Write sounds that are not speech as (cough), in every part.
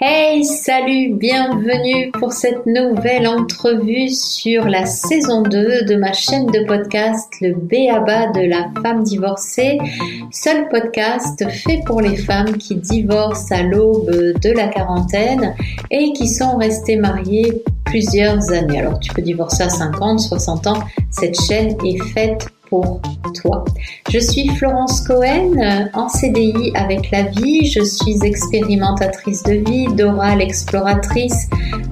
Hey, salut, bienvenue pour cette nouvelle entrevue sur la saison 2 de ma chaîne de podcast Le Béaba de la femme divorcée, seul podcast fait pour les femmes qui divorcent à l'aube de la quarantaine et qui sont restées mariées plusieurs années. Alors tu peux divorcer à 50, 60 ans, cette chaîne est faite pour toi. Je suis Florence Cohen, en CDI avec la vie. Je suis expérimentatrice de vie, d'oral exploratrice,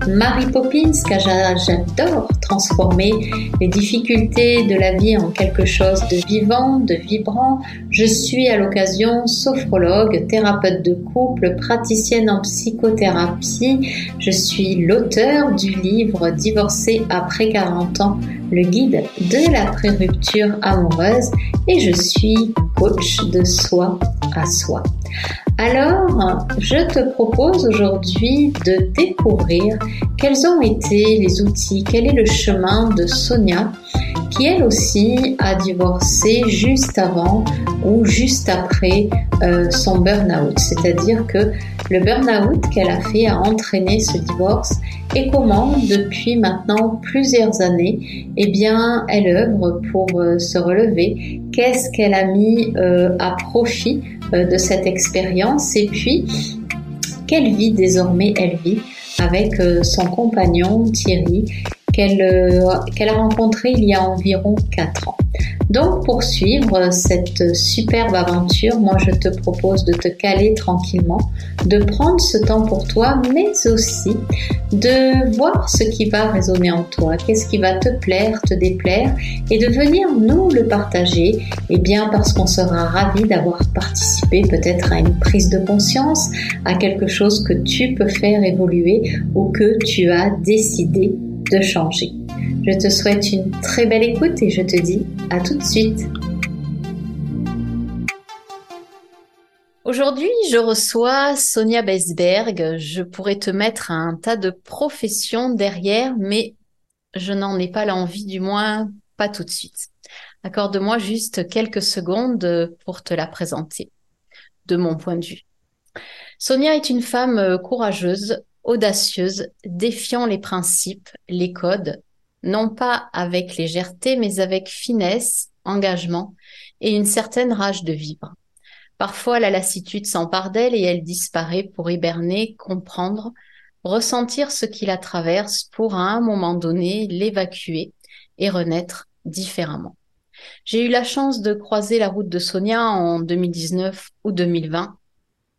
Marie Poppins, car j'adore transformer les difficultés de la vie en quelque chose de vivant, de vibrant. Je suis à l'occasion sophrologue, thérapeute de couple, praticienne en psychothérapie. Je suis l'auteur du livre Divorcé après 40 ans, le guide de la pré-rupture amoureuse et je suis coach de soi à soi. Alors, je te propose aujourd'hui de découvrir quels ont été les outils, quel est le chemin de Sonia qui elle aussi a divorcé juste avant ou juste après euh, son burn-out. C'est-à-dire que le burn-out qu'elle a fait a entraîné ce divorce et comment depuis maintenant plusieurs années, eh bien, elle œuvre pour euh, se relever. Qu'est-ce qu'elle a mis euh, à profit de cette expérience et puis quelle vie désormais elle vit avec son compagnon Thierry euh, qu'elle a rencontré il y a environ 4 ans. Donc pour suivre cette superbe aventure, moi je te propose de te caler tranquillement, de prendre ce temps pour toi, mais aussi de voir ce qui va résonner en toi, qu'est-ce qui va te plaire, te déplaire, et de venir nous le partager, et eh bien parce qu'on sera ravi d'avoir participé peut-être à une prise de conscience, à quelque chose que tu peux faire évoluer ou que tu as décidé de changer. Je te souhaite une très belle écoute et je te dis à tout de suite. Aujourd'hui, je reçois Sonia Besberg. Je pourrais te mettre un tas de professions derrière, mais je n'en ai pas l'envie, du moins pas tout de suite. Accorde-moi juste quelques secondes pour te la présenter, de mon point de vue. Sonia est une femme courageuse, audacieuse, défiant les principes, les codes, non pas avec légèreté, mais avec finesse, engagement et une certaine rage de vivre. Parfois, la lassitude s'empare d'elle et elle disparaît pour hiberner, comprendre, ressentir ce qui la traverse pour à un moment donné l'évacuer et renaître différemment. J'ai eu la chance de croiser la route de Sonia en 2019 ou 2020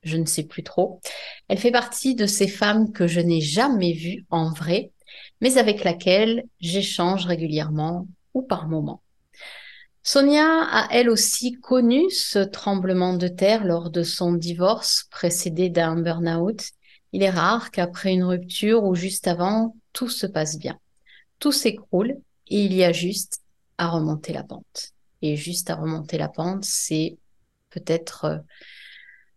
je ne sais plus trop. Elle fait partie de ces femmes que je n'ai jamais vues en vrai, mais avec laquelle j'échange régulièrement ou par moments. Sonia a elle aussi connu ce tremblement de terre lors de son divorce précédé d'un burn-out. Il est rare qu'après une rupture ou juste avant, tout se passe bien. Tout s'écroule et il y a juste à remonter la pente. Et juste à remonter la pente, c'est peut-être euh,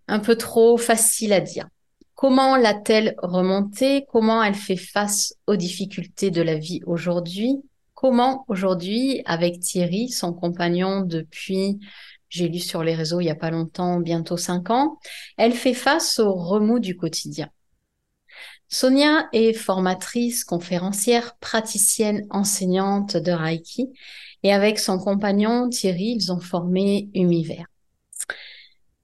un peu trop facile à dire. Comment l'a-t-elle remontée? Comment elle fait face aux difficultés de la vie aujourd'hui? Comment aujourd'hui, avec Thierry, son compagnon depuis, j'ai lu sur les réseaux il y a pas longtemps, bientôt cinq ans, elle fait face aux remous du quotidien. Sonia est formatrice, conférencière, praticienne, enseignante de Reiki et avec son compagnon Thierry, ils ont formé Univers.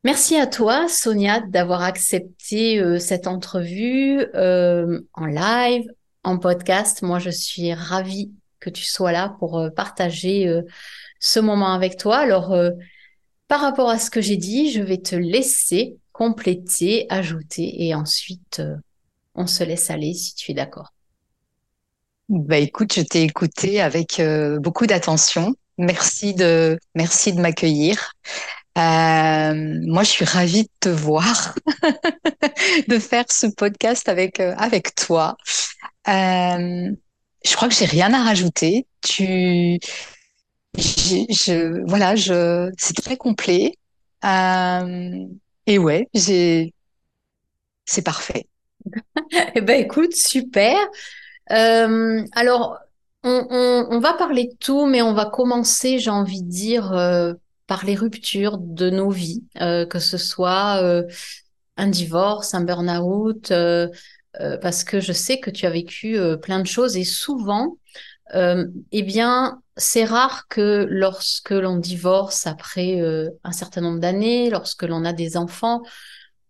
Merci à toi, Sonia, d'avoir accepté euh, cette entrevue euh, en live, en podcast. Moi, je suis ravie que tu sois là pour euh, partager ce moment avec toi. Alors, par rapport à ce que j'ai dit, je vais te laisser compléter, ajouter et ensuite, on se laisse aller si tu es d'accord. Bah écoute, je t'ai écouté avec beaucoup d'attention. Merci de merci de m'accueillir. Euh, moi, je suis ravie de te voir, (laughs) de faire ce podcast avec euh, avec toi. Euh, je crois que j'ai rien à rajouter. Tu, voilà, je, c'est très complet. Et ouais, c'est parfait. (laughs) eh ben, écoute, super. Alors, on, on, va parler de tout, mais on va commencer, j'ai envie de dire, par les ruptures de nos vies, euh, que ce soit euh, un divorce, un burn-out, parce que je sais que tu as vécu plein de choses et souvent, eh bien, c'est rare que lorsque l'on divorce après un certain nombre d'années, lorsque l'on a des enfants,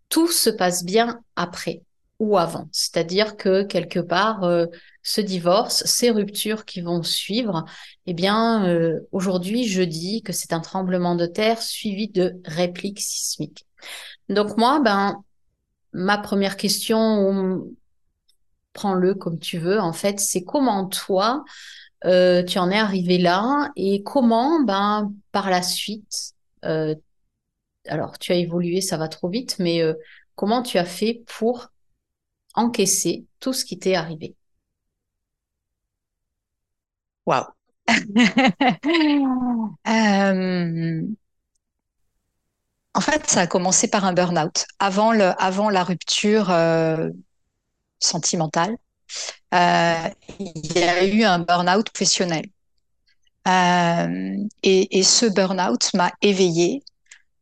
tout se passe bien après ou avant. C'est-à-dire que quelque part, euh, ce divorce, ces ruptures qui vont suivre, eh bien, euh, aujourd'hui, je dis que c'est un tremblement de terre suivi de répliques sismiques. Donc moi, ben, ma première question, prends-le comme tu veux, en fait, c'est comment toi, euh, tu en es arrivé là et comment, ben, par la suite, alors tu as évolué, ça va trop vite, mais comment tu as fait pour encaisser tout ce qui t'est arrivé Waouh (laughs) euh, En fait, ça a commencé par un burn-out. Avant, le, avant la rupture euh, sentimentale, euh, il y a eu un burn-out professionnel. Et, et, ce burn-out m'a éveillé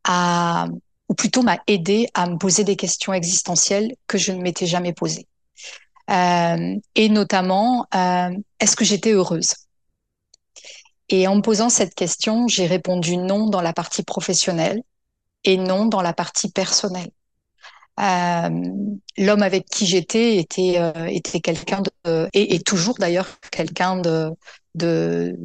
à ou plutôt m'a aidé à me poser des questions existentielles que je ne m'étais jamais posées. Euh, et notamment, euh, est-ce que j'étais heureuse? Et en me posant cette question, j'ai répondu non dans la partie professionnelle et non dans la partie personnelle. Euh, L'homme avec qui j'étais était euh, était quelqu'un de et, et toujours d'ailleurs quelqu'un de de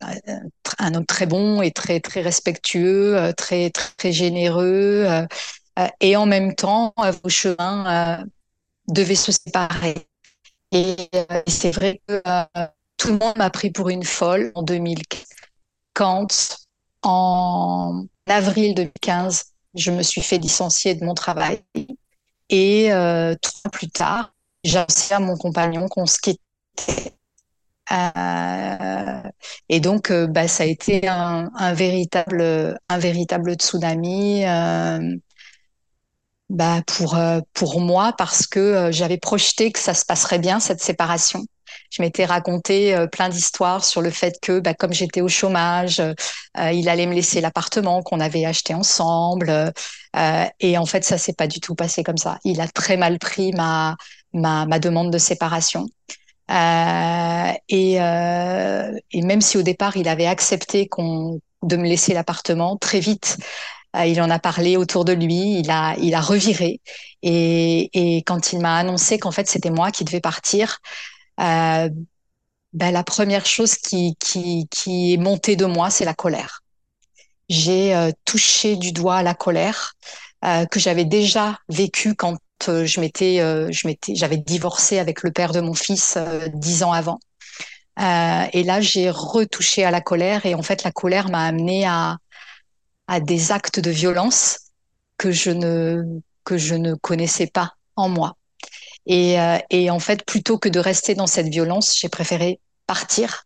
un homme très bon et très très respectueux, euh, très très généreux, euh, euh, et en même temps vos chemins devaient se séparer. Et c'est vrai que tout le monde m'a pris pour une folle en 2015 quand en avril 2015 je me suis fait licencier de mon travail. Et trois mois plus tard j'ai annoncé à mon compagnon qu'on se quittait euh, et donc, euh, bah, ça a été un, véritable, un véritable tsunami euh, bah, pour, pour moi parce que j'avais projeté que ça se passerait bien, cette séparation. Je m'étais raconté plein d'histoires sur le fait que, bah, comme j'étais au chômage, il allait me laisser l'appartement qu'on avait acheté ensemble. et en fait, ça s'est pas du tout passé comme ça. Il a très mal pris ma, ma demande de séparation. Euh, et, euh, et, même si au départ il avait accepté qu'on de me laisser l'appartement, très vite euh, il en a parlé autour de lui, il a il a reviré et, et quand il m'a annoncé qu'en fait c'était moi qui devais partir, euh, ben, la première chose qui qui qui est montée de moi c'est la colère. J'ai euh, touché du doigt la colère que j'avais déjà vécue quand m'étais, euh, je m'étais, j'avais divorcé avec le père de mon fils euh, dix ans avant. et là, j'ai retouché à la colère et en fait, la colère m'a amené à, des actes de violence que je ne connaissais pas en moi. Et, en fait, plutôt que de rester dans cette violence, j'ai préféré partir.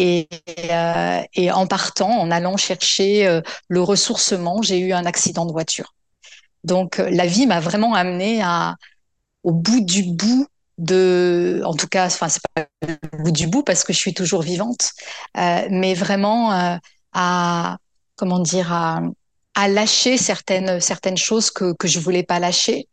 Euh, et en partant, en allant chercher le ressourcement, j'ai eu un accident de voiture. Donc euh, la vie m'a vraiment amené à au bout du bout de, en tout cas, enfin c'est pas le bout du bout parce que je suis toujours vivante, euh, mais vraiment euh, à comment dire à, à lâcher certaines certaines choses que que je voulais pas lâcher,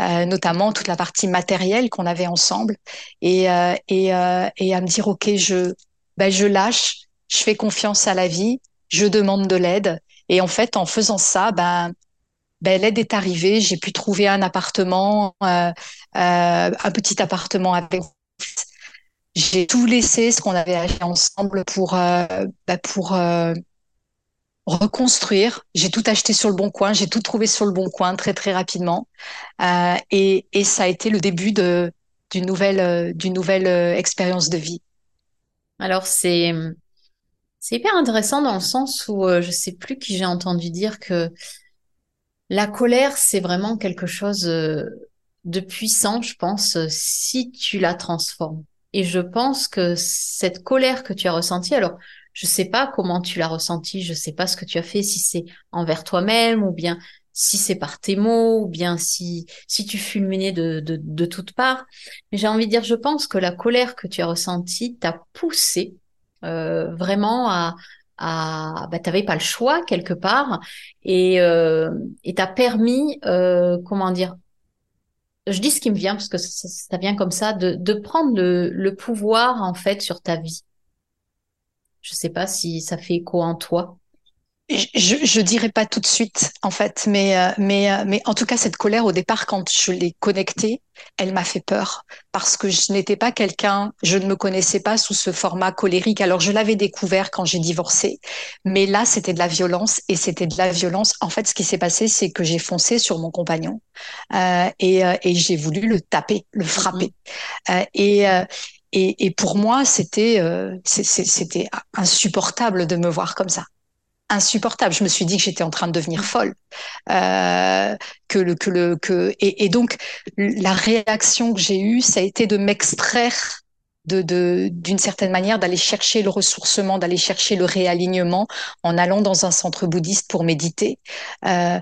euh, notamment toute la partie matérielle qu'on avait ensemble et euh, et euh, et à me dire ok je ben je lâche, je fais confiance à la vie, je demande de l'aide et en fait en faisant ça ben ben, l'aide est arrivée. J'ai pu trouver un appartement, euh, euh, un petit appartement avec. J'ai tout laissé, ce qu'on avait acheté ensemble pour euh, ben, pour reconstruire. J'ai tout acheté sur le bon coin. J'ai tout trouvé sur le bon coin très très rapidement. Et, ça a été le début d'une nouvelle nouvelle expérience de vie. Alors c'est c'est hyper intéressant dans le sens où je sais plus qui j'ai entendu dire que la colère, c'est vraiment quelque chose euh, de puissant, je pense, euh, si tu la transformes. Et je pense que cette colère que tu as ressentie, alors je sais pas comment tu l'as ressentie, je sais pas ce que tu as fait, si c'est envers toi-même ou bien si c'est par tes mots ou bien si si tu fulminais de de, de toutes parts. Mais j'ai envie de dire, je pense que la colère que tu as ressentie t'a poussé euh, vraiment à à, bah, t'avais pas le choix quelque part et euh, et t'as permis, euh, comment dire, je dis ce qui me vient parce que ça, ça vient comme ça, de, de prendre le, le pouvoir en fait sur ta vie. Je sais pas si ça fait écho en toi je, je dirais pas tout de suite en fait, mais euh, mais euh, mais en tout cas cette colère au départ quand je l'ai connectée, elle m'a fait peur parce que je n'étais pas quelqu'un, je ne me connaissais pas sous ce format colérique. Alors je l'avais découvert quand j'ai divorcé, mais là c'était de la violence et c'était de la violence. En fait, ce qui s'est passé, c'est que j'ai foncé sur mon compagnon euh, et, euh, et j'ai voulu le taper, le frapper. Mm-hmm. et et, et, pour moi, c'était c'était insupportable de me voir comme ça insupportable. Je me suis dit que j'étais en train de devenir folle. Euh, que le, que le, que, et, donc, la réaction que j'ai eue, ça a été de m'extraire de, d'une certaine manière, d'aller chercher le ressourcement, d'aller chercher le réalignement en allant dans un centre bouddhiste pour méditer. Euh,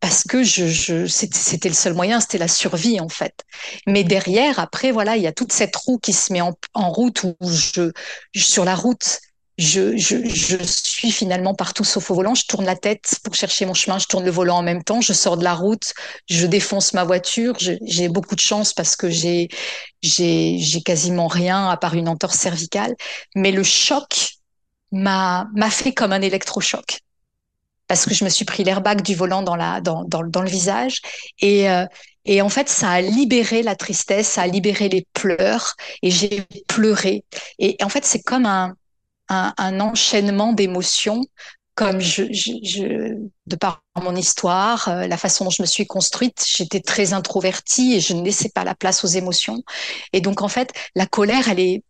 parce que je, je c'était le seul moyen, c'était la survie en fait. Mais derrière, après, voilà, il y a toute cette roue qui se met en, en route où je, sur la route, je, je, je, suis finalement partout sauf au volant. Je tourne la tête pour chercher mon chemin, je tourne le volant en même temps, je sors de la route, je défonce ma voiture. J'ai beaucoup de chance parce que j'ai quasiment rien à part une entorse cervicale. Mais le choc m'a fait comme un électrochoc parce que je me suis pris l'airbag du volant dans la dans, dans, dans le visage et euh, et en fait, ça a libéré la tristesse, ça a libéré les pleurs, et j'ai pleuré. Et en fait, c'est comme un, un, un enchaînement d'émotions comme je, de par mon histoire, euh, la façon dont je me suis construite, j'étais très introvertie et je ne laissais pas la place aux émotions. Et donc, en fait, la colère, elle est,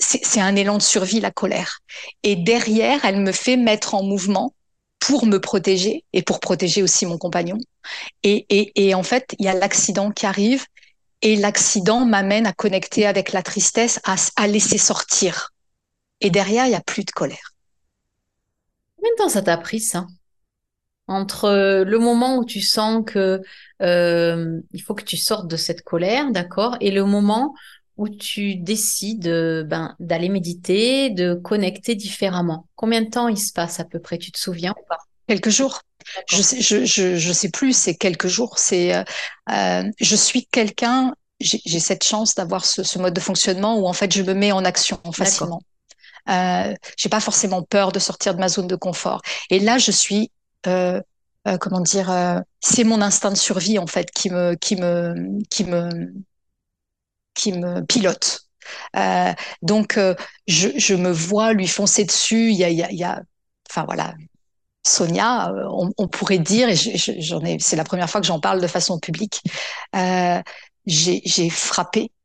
c'est un élan de survie, la colère. Et derrière, elle me fait mettre en mouvement pour me protéger et pour protéger aussi mon compagnon. Et, et, en fait, il y a l'accident qui arrive et l'accident m'amène à connecter avec la tristesse, à laisser sortir et derrière, il n'y a plus de colère. Combien de temps ça t'a pris ça? Entre euh, le moment où tu sens que euh, il faut que tu sortes de cette colère, d'accord, et le moment où tu décides ben, d'aller méditer, de connecter différemment. Combien de temps il se passe à peu près? Tu te souviens ou pas? Quelques jours. Je sais, je, je, je, sais plus, c'est quelques jours. C'est, euh, euh je suis quelqu'un, j'ai cette chance d'avoir ce, ce, mode de fonctionnement où en fait je me mets en action facilement. Euh, j'ai pas forcément peur de sortir de ma zone de confort. Et là, je suis euh, euh, comment dire, euh, c'est mon instinct de survie en fait qui me qui me qui me qui me pilote. Euh, donc je, je me vois lui foncer dessus. Il y a il y a, y a enfin voilà. Sonia, on, on pourrait dire, et j'en ai, c'est la première fois que j'en parle de façon publique, j'ai frappé euh,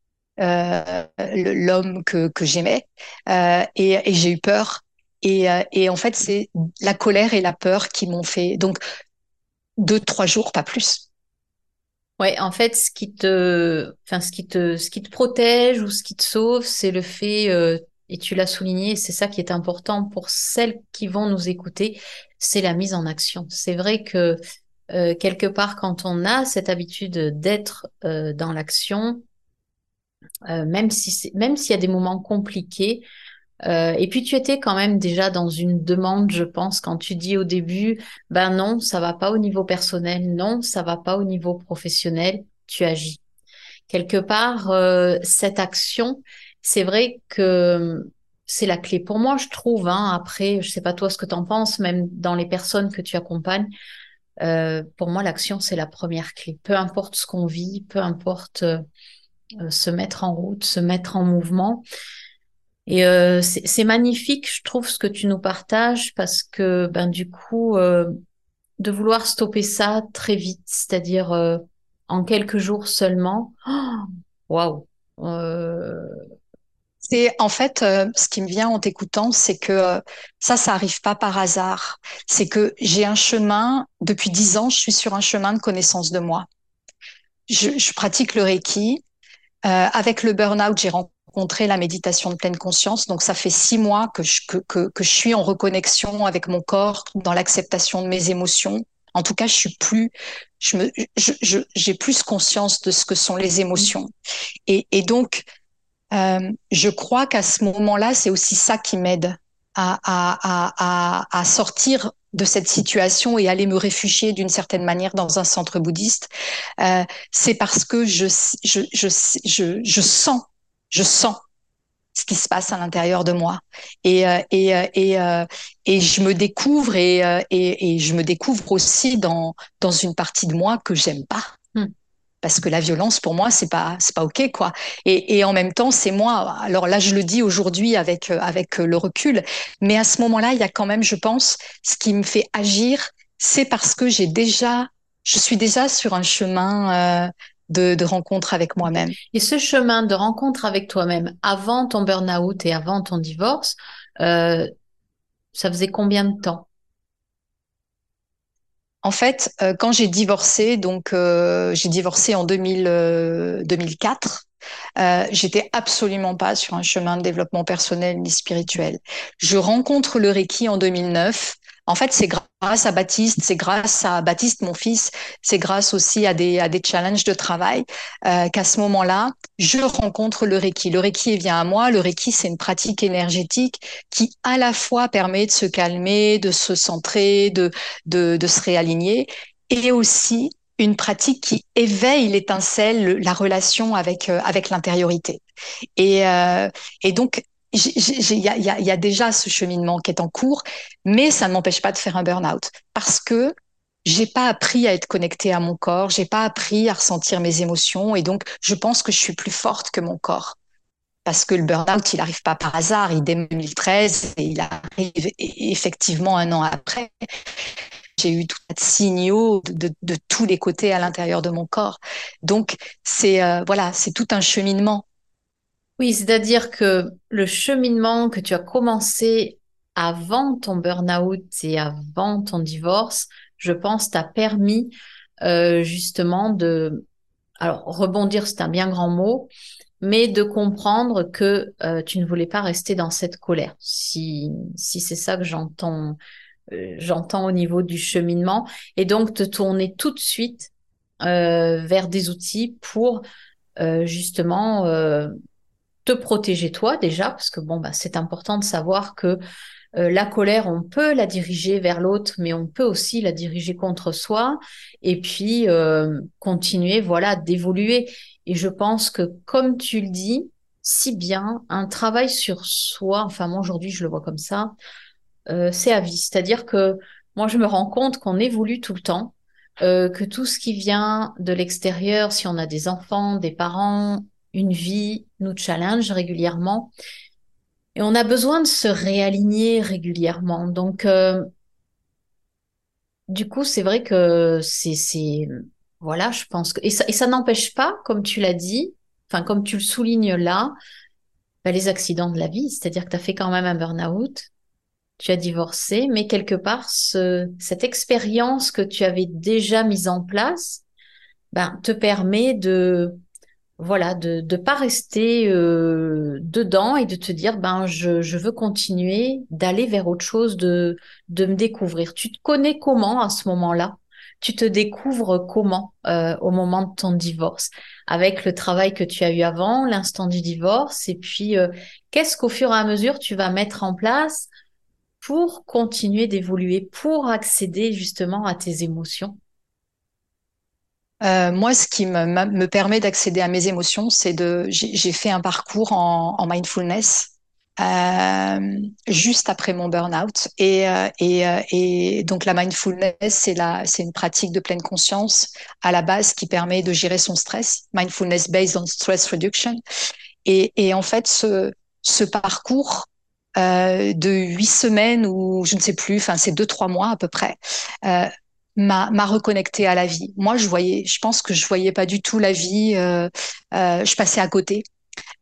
l'homme que, j'aimais euh, et, j'ai eu peur et, euh, et en fait c'est la colère et la peur qui m'ont fait donc deux trois jours pas plus Ouais, en fait, ce qui te, enfin, ce qui te, ce qui te protège ou ce qui te sauve, c'est le fait, euh, et tu l'as souligné, c'est ça qui est important pour celles qui vont nous écouter, c'est la mise en action. C'est vrai que quelque part, quand on a cette habitude d'être dans l'action, euh, même si même s'il y a des moments compliqués. Euh, et puis tu étais quand même déjà dans une demande, je pense, quand tu dis au début, ben non, ça va pas au niveau personnel, non, ça va pas au niveau professionnel, tu agis. Quelque part, euh, cette action, c'est vrai que c'est la clé pour moi, je trouve. Hein. Après, je sais pas toi ce que tu en penses, même dans les personnes que tu accompagnes. Pour moi, l'action, c'est la première clé. Peu importe ce qu'on vit, peu importe se mettre en route, se mettre en mouvement. Et euh, c'est magnifique, je trouve, ce que tu nous partages, parce que ben du coup, euh, de vouloir stopper ça très vite, c'est-à-dire euh, en quelques jours seulement, waouh. Wow. C'est en fait ce qui me vient en t'écoutant, c'est que ça, ça arrive pas par hasard. C'est que j'ai un chemin depuis dix ans, je suis sur un chemin de connaissance de moi. Je pratique le Reiki, euh, avec le burn-out, j'ai rencontré la méditation de pleine conscience. Donc, ça fait six mois que je, que, que, que je suis en reconnexion avec mon corps, dans l'acceptation de mes émotions. En tout cas, je suis plus, je me, je, j'ai plus conscience de ce que sont les émotions. Et, et donc, euh, je crois qu'à ce moment-là, c'est aussi ça qui m'aide. à, à, à, à sortir de cette situation et aller me réfugier d'une certaine manière dans un centre bouddhiste, euh, c'est parce que je, je, je, je, je sens, je sens ce qui se passe à l'intérieur de moi et euh, et euh, et, euh, et je me découvre et, et, et je me découvre aussi dans dans une partie de moi que j'aime pas. Parce que la violence pour moi c'est pas c'est pas ok quoi. Et, en même temps c'est moi. Alors là je le dis aujourd'hui avec avec le recul. Mais à ce moment-là il y a quand même je pense ce qui me fait agir c'est parce que j'ai déjà je suis déjà sur un chemin euh, de, rencontre avec moi-même. Et ce chemin de rencontre avec toi-même avant ton burn-out et avant ton divorce, euh, ça faisait combien de temps? En fait, euh, quand j'ai divorcé, donc euh, j'ai divorcé en 2000, 2004. Euh, j'étais absolument pas sur un chemin de développement personnel ni spirituel. Je rencontre le Reiki en 2009 en fait, c'est grâce à Baptiste, c'est grâce à Baptiste, mon fils, c'est grâce aussi à des, challenges de travail euh, qu'à ce moment-là, je rencontre le Reiki. Le Reiki vient à moi. Le Reiki, c'est une pratique énergétique qui à la fois permet de se calmer, de se centrer, de, se réaligner, et aussi une pratique qui éveille l'étincelle, la relation avec euh, l'intériorité. Et, euh, et donc il y a, déjà ce cheminement qui est en cours, mais ça ne m'empêche pas de faire un burn-out parce que j'ai pas appris à être connectée à mon corps, j'ai pas appris à ressentir mes émotions et donc je pense que je suis plus forte que mon corps. Parce que le burn-out, il arrive pas par hasard, il dès 2013 et il arrive e-, effectivement un an après. J'ai eu tout un signaux de, de, de, tous les côtés à l'intérieur de mon corps. Donc c'est euh, voilà, c'est tout un cheminement oui, c'est-à-dire que le cheminement que tu as commencé avant ton burn-out et avant ton divorce, je pense, t'a permis euh, justement de, alors rebondir, c'est un bien grand mot, mais de comprendre que euh, tu ne voulais pas rester dans cette colère. Si, si c'est ça que j'entends, euh, j'entends au niveau du cheminement, et donc te tourner tout de suite vers des outils pour justement te protéger toi déjà, parce que bon, bah, c'est important de savoir que euh, la colère, on peut la diriger vers l'autre, mais on peut aussi la diriger contre soi, et puis euh, continuer, voilà, d'évoluer. Et je pense que, comme tu le dis, si bien, un travail sur soi, enfin moi aujourd'hui je le vois comme ça, euh, c'est à vie. C'est-à-dire que moi je me rends compte qu'on évolue tout le temps, que tout ce qui vient de l'extérieur, si on a des enfants, des parents, une vie nous challenge régulièrement et on a besoin de se réaligner régulièrement. Donc, euh, du coup, c'est vrai que c'est, voilà, je pense que, et ça, et ça n'empêche pas, comme tu l'as dit, enfin, comme tu le soulignes là, bah, les accidents de la vie. C'est-à-dire que tu as fait quand même un burn-out, tu as divorcé, mais quelque part, ce, cette expérience que tu avais déjà mise en place, ben, te permet de, voilà, de ne pas rester euh, dedans et de te dire, ben, je, veux continuer d'aller vers autre chose, de, de me découvrir. Tu te connais comment à ce moment-là? Tu te découvres comment euh, au moment de ton divorce? Avec le travail que tu as eu avant, l'instant du divorce, et puis euh, qu'est-ce qu'au fur et à mesure tu vas mettre en place pour continuer d'évoluer, pour accéder justement à tes émotions? Euh, moi, ce qui me, me permet d'accéder à mes émotions, c'est de. J'ai fait un parcours en, en mindfulness euh, juste après mon burn-out. Et, euh, et, euh, et, donc la mindfulness, c'est une pratique de pleine conscience à la base qui permet de gérer son stress. Mindfulness based on stress reduction. Et, et en fait, ce, ce parcours euh, de huit semaines ou je ne sais plus, enfin c'est deux trois mois à peu près, euh, m'a reconnecté à la vie. Moi, je voyais, je pense que je voyais pas du tout la vie. Euh, euh, je passais à côté.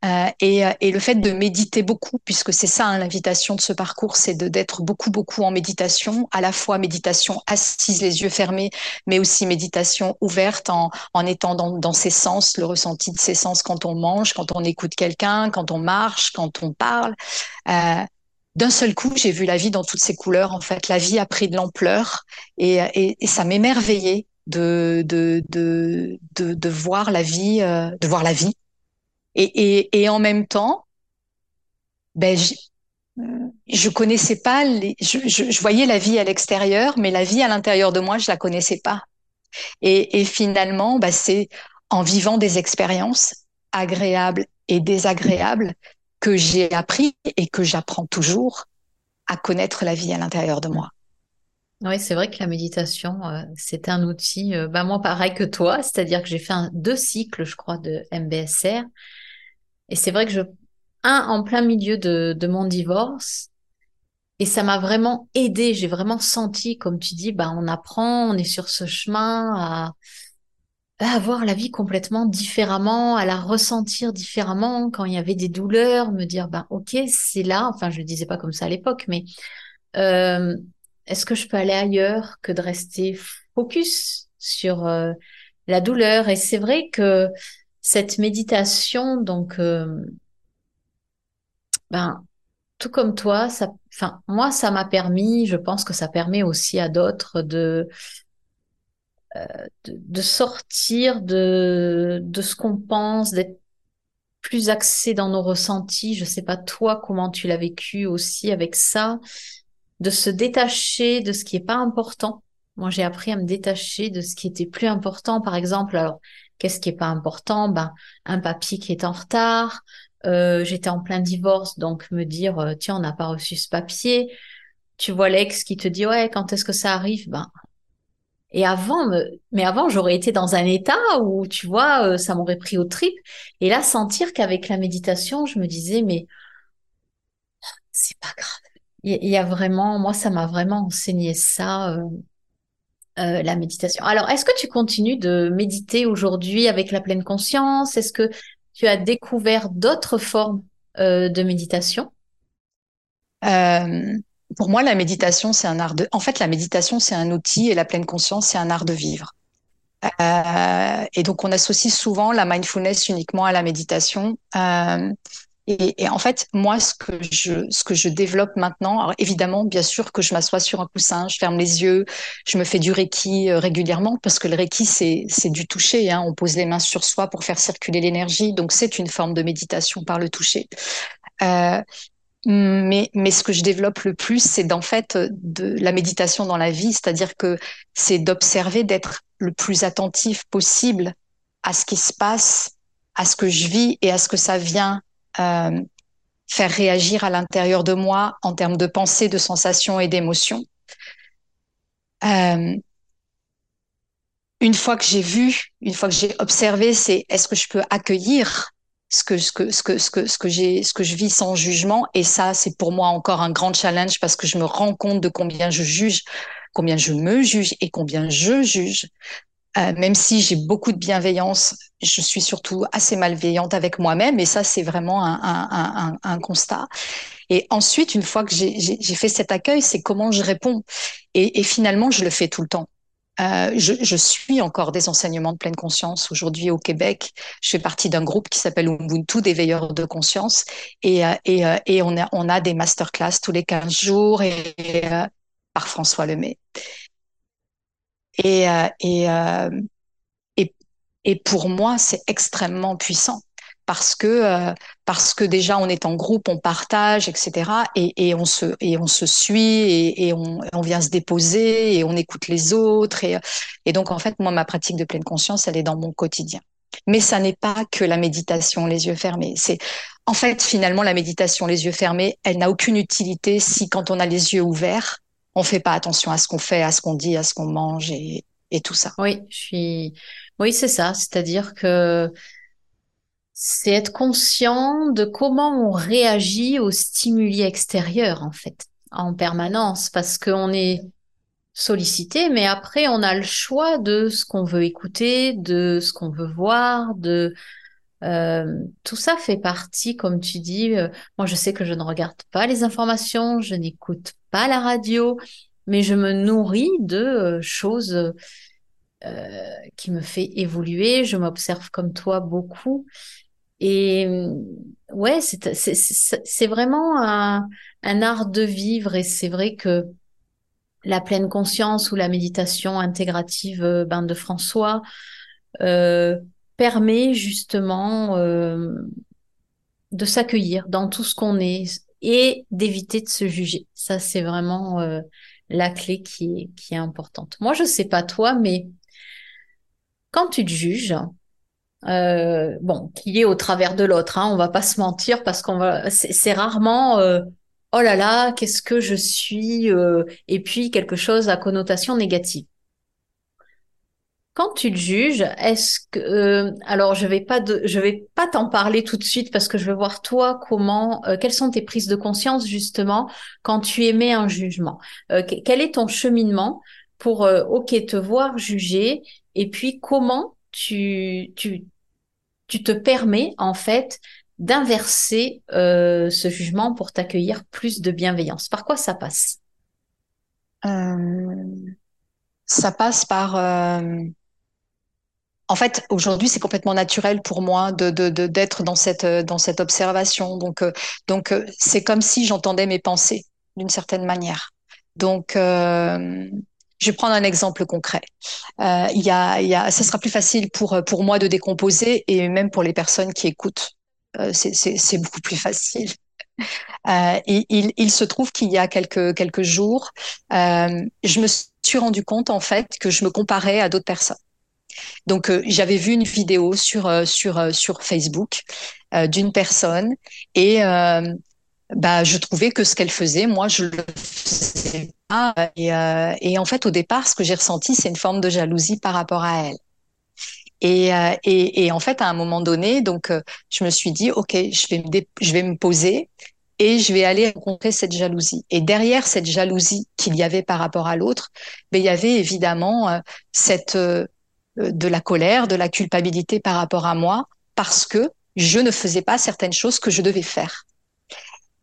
Euh, et, et, le fait de méditer beaucoup, puisque c'est ça hein, l'invitation de ce parcours, c'est d'être beaucoup beaucoup en méditation, à la fois méditation assise, les yeux fermés, mais aussi méditation ouverte en, en étant dans, dans ses sens, le ressenti de ses sens quand on mange, quand on écoute quelqu'un, quand on marche, quand on parle. Euh, d'un seul coup, j'ai vu la vie dans toutes ses couleurs. En fait, la vie a pris de l'ampleur et, ça m'émerveillait de, voir la vie, euh, de voir la vie. Et, en même temps, ben, je connaissais pas je, voyais la vie à l'extérieur, mais la vie à l'intérieur de moi, je la connaissais pas. Et, finalement, bah, c'est en vivant des expériences agréables et désagréables que j'ai appris et que j'apprends toujours à connaître la vie à l'intérieur de moi. Oui, c'est vrai que la méditation, euh, c'est un outil, euh, bah moi pareil que toi, c'est-à-dire que j'ai fait deux cycles, je crois, de MBSR. Et c'est vrai que je, un en plein milieu de, de mon divorce, et ça m'a vraiment aidé. J'ai vraiment senti, comme tu dis, bah on apprend, on est sur ce chemin à, à voir la vie complètement différemment, à la ressentir différemment. Quand il y avait des douleurs, me dire, bah ok, c'est là. Enfin, je le disais pas comme ça à l'époque, mais euh, est-ce que je peux aller ailleurs que de rester focus sur euh, la douleur? Et c'est vrai que cette méditation, donc, euh, ben, tout comme toi, ça, enfin, moi, ça m'a permis, je pense que ça permet aussi à d'autres de, de, de, sortir de, de ce qu'on pense, d'être plus axé dans nos ressentis. Je sais pas toi comment tu l'as vécu aussi avec ça de se détacher de ce qui est pas important. Moi, j'ai appris à me détacher de ce qui était plus important. Par exemple, alors, qu'est-ce qui est pas important? Ben, un papier qui est en retard. Euh, J'étais en plein divorce, donc me dire, euh, tiens, on n'a pas reçu ce papier. Tu vois l'ex qui te dit, ouais, quand est-ce que ça arrive? Ben, et avant, mais avant, j'aurais été dans un état où, tu vois, euh, ça m'aurait pris au trip. Et là, sentir qu'avec la méditation, je me disais, mais c'est pas grave il y, a vraiment, moi, ça m'a vraiment enseigné ça, euh, euh, la méditation. Alors, est-ce que tu continues de méditer aujourd'hui avec la pleine conscience? Est-ce que tu as découvert d'autres formes euh, de méditation? Euh, Pour moi, la méditation, c'est un art de. En fait, la méditation, c'est un outil et la pleine conscience, c'est un art de vivre. Euh, et donc, on associe souvent la mindfulness uniquement à la méditation. Euh, et, et, en fait, moi, ce que je, ce que je développe maintenant, alors évidemment, bien sûr que je m'assois sur un coussin, je ferme les yeux, je me fais du reiki euh, régulièrement parce que le reiki, c'est, du toucher. Hein, on pose les mains sur soi pour faire circuler l'énergie. Donc, c'est une forme de méditation par le toucher. Euh, mais, mais ce que je développe le plus, c'est d'en fait de la méditation dans la vie, c'est-à-dire que c'est d'observer, d'être le plus attentif possible à ce qui se passe, à ce que je vis et à ce que ça vient euh, faire réagir à l'intérieur de moi en termes de pensée, de sensations et d'émotions. Euh, une fois que j'ai vu, une fois que j'ai observé, c'est est-ce que je peux accueillir ce que ce que ce que ce que ce que j'ai ce que je vis sans jugement et ça c'est pour moi encore un grand challenge parce que je me rends compte de combien je juge, combien je me juge et combien je juge. Euh, même si j'ai beaucoup de bienveillance, je suis surtout assez malveillante avec moi-même et ça, c'est vraiment un, un, un, un, constat. Et ensuite, une fois que j'ai fait cet accueil, c'est comment je réponds. Et, et, finalement, je le fais tout le temps. Euh, je, je, suis encore des enseignements de pleine conscience aujourd'hui au Québec. Je fais partie d'un groupe qui s'appelle Ubuntu, des veilleurs de conscience, et, euh, et, euh, et on, a, on a des masterclass tous les 15 jours et, par François Lemay. Et, et, et pour moi, c'est extrêmement puissant parce que euh, parce que déjà on est en groupe, on partage, etc. Et, on se et on se suit et, on, on, vient se déposer et on écoute les autres et, donc en fait moi ma pratique de pleine conscience elle est dans mon quotidien. Mais ça n'est pas que la méditation les yeux fermés. C'est en fait finalement la méditation les yeux fermés, elle n'a aucune utilité si quand on a les yeux ouverts on fait pas attention à ce qu'on fait, à ce qu'on dit, à ce qu'on mange et, et tout ça. Oui, je suis. Oui, c'est ça. C'est-à-dire que c'est être conscient de comment on réagit aux stimuli extérieurs, en fait, en permanence, parce qu'on est sollicité, mais après, on a le choix de ce qu'on veut écouter, de ce qu'on veut voir, de euh, tout ça fait partie, comme tu dis. Euh, moi, je sais que je ne regarde pas les informations, je n'écoute pas la radio, mais je me nourris de euh, choses qui me fait évoluer. Je m'observe comme toi beaucoup. Et ouais, c'est vraiment un, art de vivre et c'est vrai que la pleine conscience ou la méditation intégrative ben, de François euh, permet justement euh, de s'accueillir dans tout ce qu'on est, et d'éviter de se juger. Ça, c'est vraiment euh, la clé qui est, importante. Moi, je sais pas toi, mais quand tu te juges, euh, bon, qui est au travers de l'autre, hein, on va pas se mentir parce qu'on va, c'est rarement euh, oh là là, qu'est-ce que je suis, euh, et puis quelque chose à connotation négative. Quand tu te juges, est-ce que euh, alors je vais pas de, je vais pas t'en parler tout de suite parce que je veux voir toi comment euh, quelles sont tes prises de conscience justement quand tu émets un jugement. Euh, quel est ton cheminement pour ok te voir juger et puis comment tu tu tu te permets en fait d'inverser ce jugement pour t'accueillir plus de bienveillance. Par quoi ça passe? Ça passe par en fait, aujourd'hui, c'est complètement naturel pour moi de d'être dans cette dans cette observation. Donc euh, donc euh, c'est comme si j'entendais mes pensées d'une certaine manière. Donc euh, je vais prendre un exemple concret. il y a y a ça sera plus facile pour pour moi de décomposer et même pour les personnes qui écoutent. c'est c'est beaucoup plus facile. il, il, il, se trouve qu'il y a quelques quelques jours, je me suis rendu compte en fait que je me comparais à d'autres personnes. Donc euh, j'avais vu une vidéo sur euh, sur euh, sur Facebook d'une personne et bah je trouvais que ce qu'elle faisait, moi je le faisais pas. Et, et en fait au départ, ce que j'ai ressenti, c'est une forme de jalousie par rapport à elle. Et, et, et, en fait, à un moment donné, donc, je me suis dit, ok, je vais me, je vais me poser et je vais aller rencontrer cette jalousie. Et derrière cette jalousie qu'il y avait par rapport à l'autre, ben, il y avait évidemment cette euh, de la colère, de la culpabilité par rapport à moi, parce que je ne faisais pas certaines choses que je devais faire.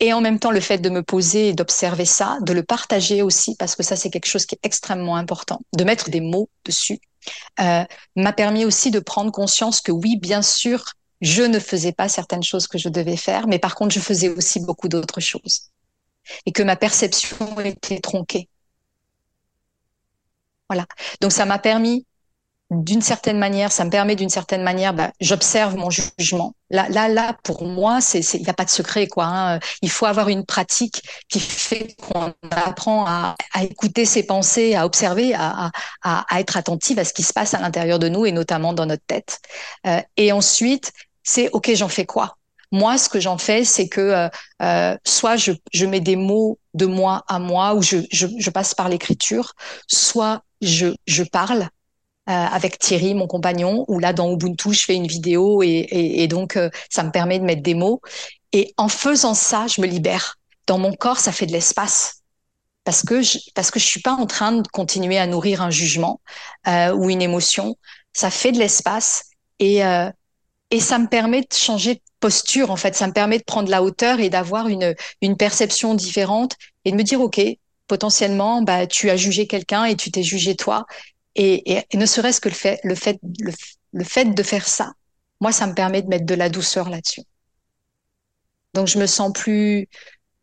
Et en même temps, le fait de me poser et d'observer ça, de le partager aussi, parce que ça, c'est quelque chose qui est extrêmement important, de mettre des mots dessus, euh, m'a permis aussi de prendre conscience que oui, bien sûr, je ne faisais pas certaines choses que je devais faire, mais par contre, je faisais aussi beaucoup d'autres choses. Et que ma perception était tronquée. Voilà. Donc, ça m'a permis d'une certaine manière, ça me permet d'une certaine manière, bah, j'observe mon jugement. Là, là, là, pour moi, c'est, il n'y a pas de secret, quoi. Hein. Il faut avoir une pratique qui fait qu'on apprend à, écouter ses pensées, à observer, à, à, à, être attentive à ce qui se passe à l'intérieur de nous et notamment dans notre tête. Euh, et ensuite, c'est ok, j'en fais quoi? Moi, ce que j'en fais, c'est que euh, euh, soit je, je mets des mots de moi à moi, ou je, je, je passe par l'écriture, soit je, je parle avec Thierry, mon compagnon, où là dans Ubuntu, je fais une vidéo et, et, et donc euh, ça me permet de mettre des mots. Et en faisant ça, je me libère. Dans mon corps, ça fait de l'espace parce que je, parce que je suis pas en train de continuer à nourrir un jugement euh, ou une émotion. Ça fait de l'espace et euh, et ça me permet de changer de posture en fait. Ça me permet de prendre la hauteur et d'avoir une une perception différente et de me dire ok potentiellement bah tu as jugé quelqu'un et tu t'es jugé toi et, et, ne serait-ce que le fait, le fait, le, fait de faire ça, moi, ça me permet de mettre de la douceur là-dessus. Donc, je me sens plus,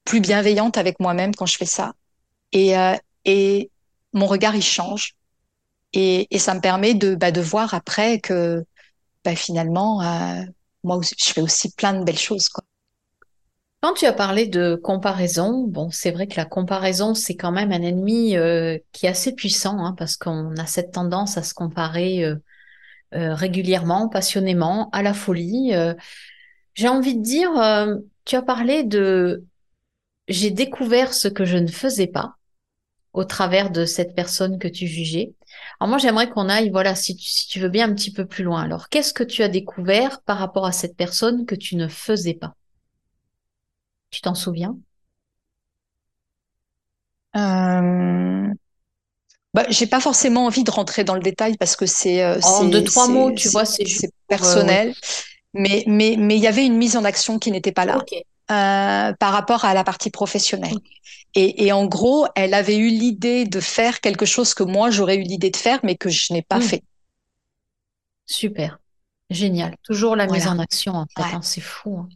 plus bienveillante avec moi-même quand je fais ça. Et, euh, et mon regard, il change. Et, et ça me permet de, bah, de voir après que bah, finalement, euh, moi, je fais aussi plein de belles choses. Quoi. Quand tu as parlé de comparaison, bon, c'est vrai que la comparaison, c'est quand même un ennemi euh, qui est assez puissant, hein, parce qu'on a cette tendance à se comparer euh, euh, régulièrement, passionnément, à la folie. J'ai envie de dire, tu as parlé de j'ai découvert ce que je ne faisais pas au travers de cette personne que tu jugeais. Alors moi, j'aimerais qu'on aille, voilà, si tu, si tu veux bien un petit peu plus loin. Alors, qu'est-ce que tu as découvert par rapport à cette personne que tu ne faisais pas? Tu t'en souviens? Euh... bah, J'ai pas forcément envie de rentrer dans le détail parce que c'est euh, en deux trois mots, tu vois, c'est euh, personnel. Mais mais mais il y avait une mise en action qui n'était pas là euh, par rapport à la partie professionnelle. Et, et, en gros, elle avait eu l'idée de faire quelque chose que moi j'aurais eu l'idée de faire, mais que je n'ai pas hmm. fait. Super, génial. Toujours la mise en action, en fait. Hein, c'est fou. Hein.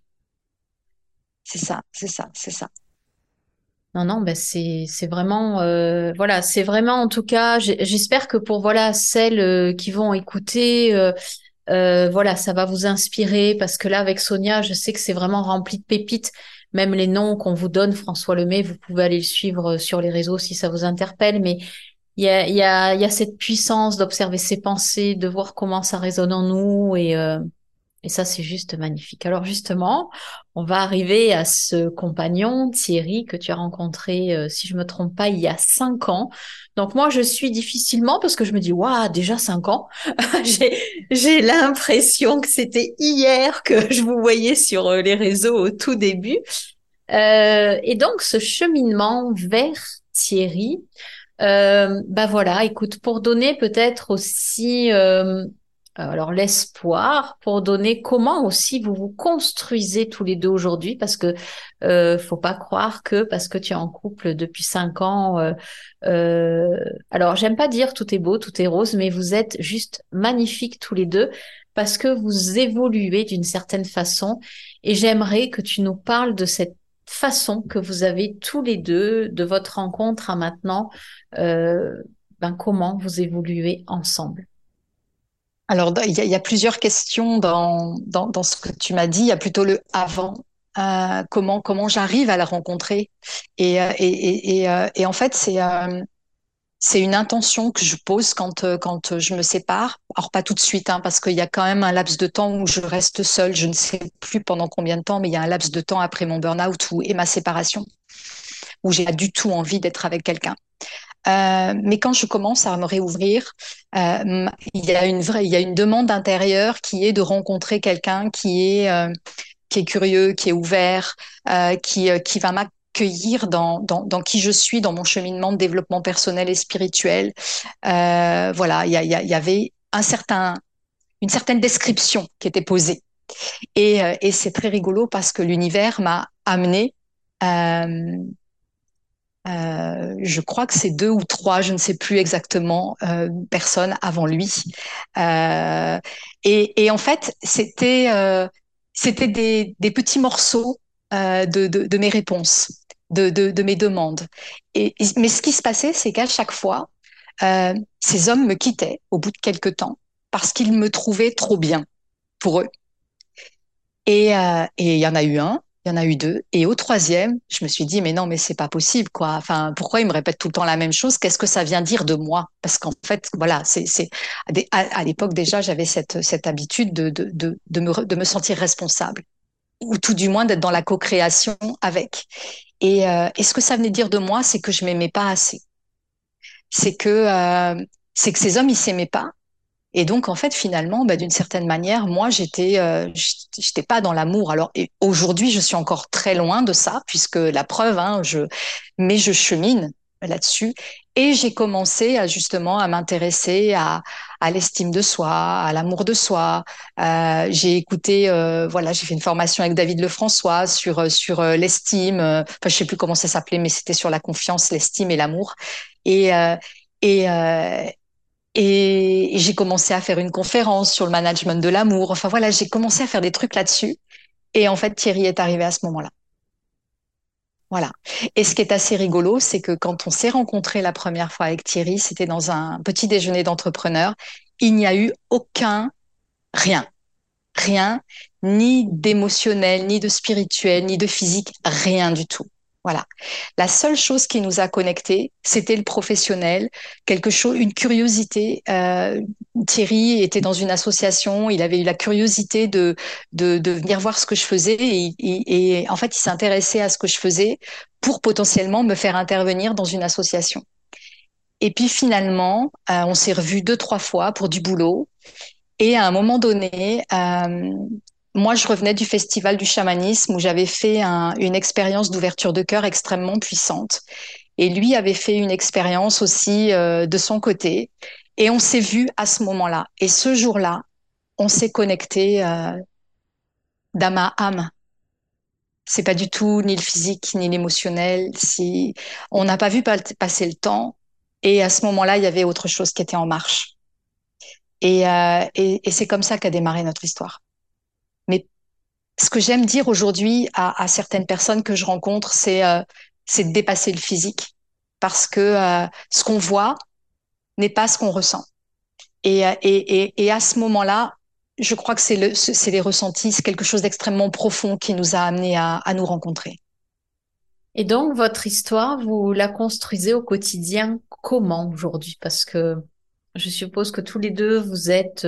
C'est ça, c'est ça, c'est ça. Non, non, ben c'est vraiment euh, voilà, c'est vraiment en tout cas. J'espère que pour voilà celles euh, qui vont écouter, euh, voilà, ça va vous inspirer parce que là avec Sonia, je sais que c'est vraiment rempli de pépites. même les noms qu'on vous donne, François Lemay, vous pouvez aller le suivre sur les réseaux si ça vous interpelle, mais il y a, y a, y a cette puissance d'observer ses pensées, de voir comment ça résonne en nous et et ça, c'est juste magnifique. Alors justement, on va arriver à ce compagnon, Thierry, que tu as rencontré, euh, si je me trompe pas, il y a cinq ans. Donc moi, je suis difficilement parce que je me dis, waouh, déjà cinq ans. (laughs) j'ai l'impression que c'était hier que (laughs) je vous voyais sur euh, les réseaux au tout début. Euh, et donc, ce cheminement vers Thierry, euh, bah voilà, écoute, pour donner peut-être aussi euh, alors l'espoir pour donner comment aussi vous vous construisez tous les deux aujourd'hui parce que euh, faut pas croire que parce que tu es en couple depuis cinq ans euh, euh, alors j'aime pas dire tout est beau tout est rose mais vous êtes juste magnifiques tous les deux parce que vous évoluez d'une certaine façon. Et j'aimerais que tu nous parles de cette façon que vous avez tous les deux de votre rencontre à maintenant euh, ben comment vous évoluez ensemble alors, il y, a, plusieurs questions dans, dans, ce que tu m'as dit. Il y a plutôt le avant. Euh, comment comment j'arrive à la rencontrer? Et, euh, et, et, euh, et, en fait c'est c'est une intention que je pose quand quand je me sépare alors pas tout de suite hein, parce qu'il y a quand même un laps de temps où je reste seule je ne sais plus pendant combien de temps mais il y a un laps de temps après mon burn-out ou et ma séparation où j'ai pas du tout envie d'être avec quelqu'un euh, mais quand je commence à me réouvrir, euh, il y a une y a une demande intérieure qui est de rencontrer quelqu'un qui est euh, qui est curieux, qui est ouvert, qui qui va m'accueillir dans, dans, qui je suis, dans mon cheminement de développement personnel et spirituel. voilà, il y, avait un certain une certaine description qui était posée. Et, et c'est très rigolo parce que l'univers m'a amené euh, je crois que c'est deux ou trois, je ne sais plus exactement, euh, personnes avant lui. Euh, et, et, en fait, c'était euh, c'était des, des, petits morceaux euh, de, de, de, mes réponses, de, de, mes demandes. Et, mais ce qui se passait, c'est qu'à chaque fois, ces hommes me quittaient au bout de quelques temps parce qu'ils me trouvaient trop bien pour eux. Et il y en a eu un il y en a eu deux. Et au troisième, je me suis dit, mais non, mais c'est pas possible, quoi. Enfin, pourquoi il me répète tout le temps la même chose? Qu'est-ce que ça vient dire de moi? Parce qu'en fait, voilà, c'est, à l'époque déjà, j'avais cette, cette habitude de, de, de, de, me, de me sentir responsable, ou tout du moins d'être dans la co-création avec. Et, euh, et ce que ça venait dire de moi, c'est que je m'aimais pas assez. C'est que, euh, c'est que ces hommes, ils s'aimaient pas et donc, en fait, finalement, bah, d'une certaine manière, moi, j'étais, euh, j'étais pas dans l'amour. Alors, aujourd'hui, je suis encore très loin de ça, puisque la preuve, hein, mais je chemine là-dessus. Et j'ai commencé à, justement à m'intéresser à, à l'estime de soi, à l'amour de soi. Euh, j'ai écouté, euh, voilà, j'ai fait une formation avec David Lefrançois sur sur euh, l'estime. Enfin, je sais plus comment ça s'appelait, mais c'était sur la confiance, l'estime et l'amour. Et, et, j'ai commencé à faire une conférence sur le management de l'amour. Enfin voilà, j'ai commencé à faire des trucs là-dessus. Et en fait, Thierry est arrivé à ce moment-là. Voilà. Et ce qui est assez rigolo, c'est que quand on s'est rencontré la première fois avec Thierry, c'était dans un petit déjeuner d'entrepreneurs. Il n'y a eu aucun rien. Rien, ni d'émotionnel, ni de spirituel, ni de physique, rien du tout. Voilà. La seule chose qui nous a connectés, c'était le professionnel, quelque chose, une curiosité. Euh, Thierry était dans une association, il avait eu la curiosité de de, venir voir ce que je faisais et en fait, il s'intéressait à ce que je faisais pour potentiellement me faire intervenir dans une association. Et puis finalement, euh, on s'est revus deux trois fois pour du boulot. Et à un moment donné, euh, moi, je revenais du festival du chamanisme où j'avais fait un, une expérience d'ouverture de cœur extrêmement puissante. Et lui avait fait une expérience aussi euh, de son côté. Et on s'est vu à ce moment-là. Et ce jour-là, on s'est connecté euh, d'âme à âme. C'est pas du tout ni le physique ni l'émotionnel. Si on n'a pas vu passer le temps, et à ce moment-là, il y avait autre chose qui était en marche. Et, euh, c'est comme ça qu'a démarré notre histoire. Mais ce que j'aime dire aujourd'hui à, à, certaines personnes que je rencontre, c'est euh, de dépasser le physique parce que euh, ce qu'on voit n'est pas ce qu'on ressent. Et, euh, et, et, et, à ce moment-là, je crois que c'est le, les ressentis, c'est quelque chose d'extrêmement profond qui nous a amenés à, à nous rencontrer. Et donc, votre histoire, vous la construisez au quotidien comment aujourd'hui? Parce que je suppose que tous les deux, vous êtes,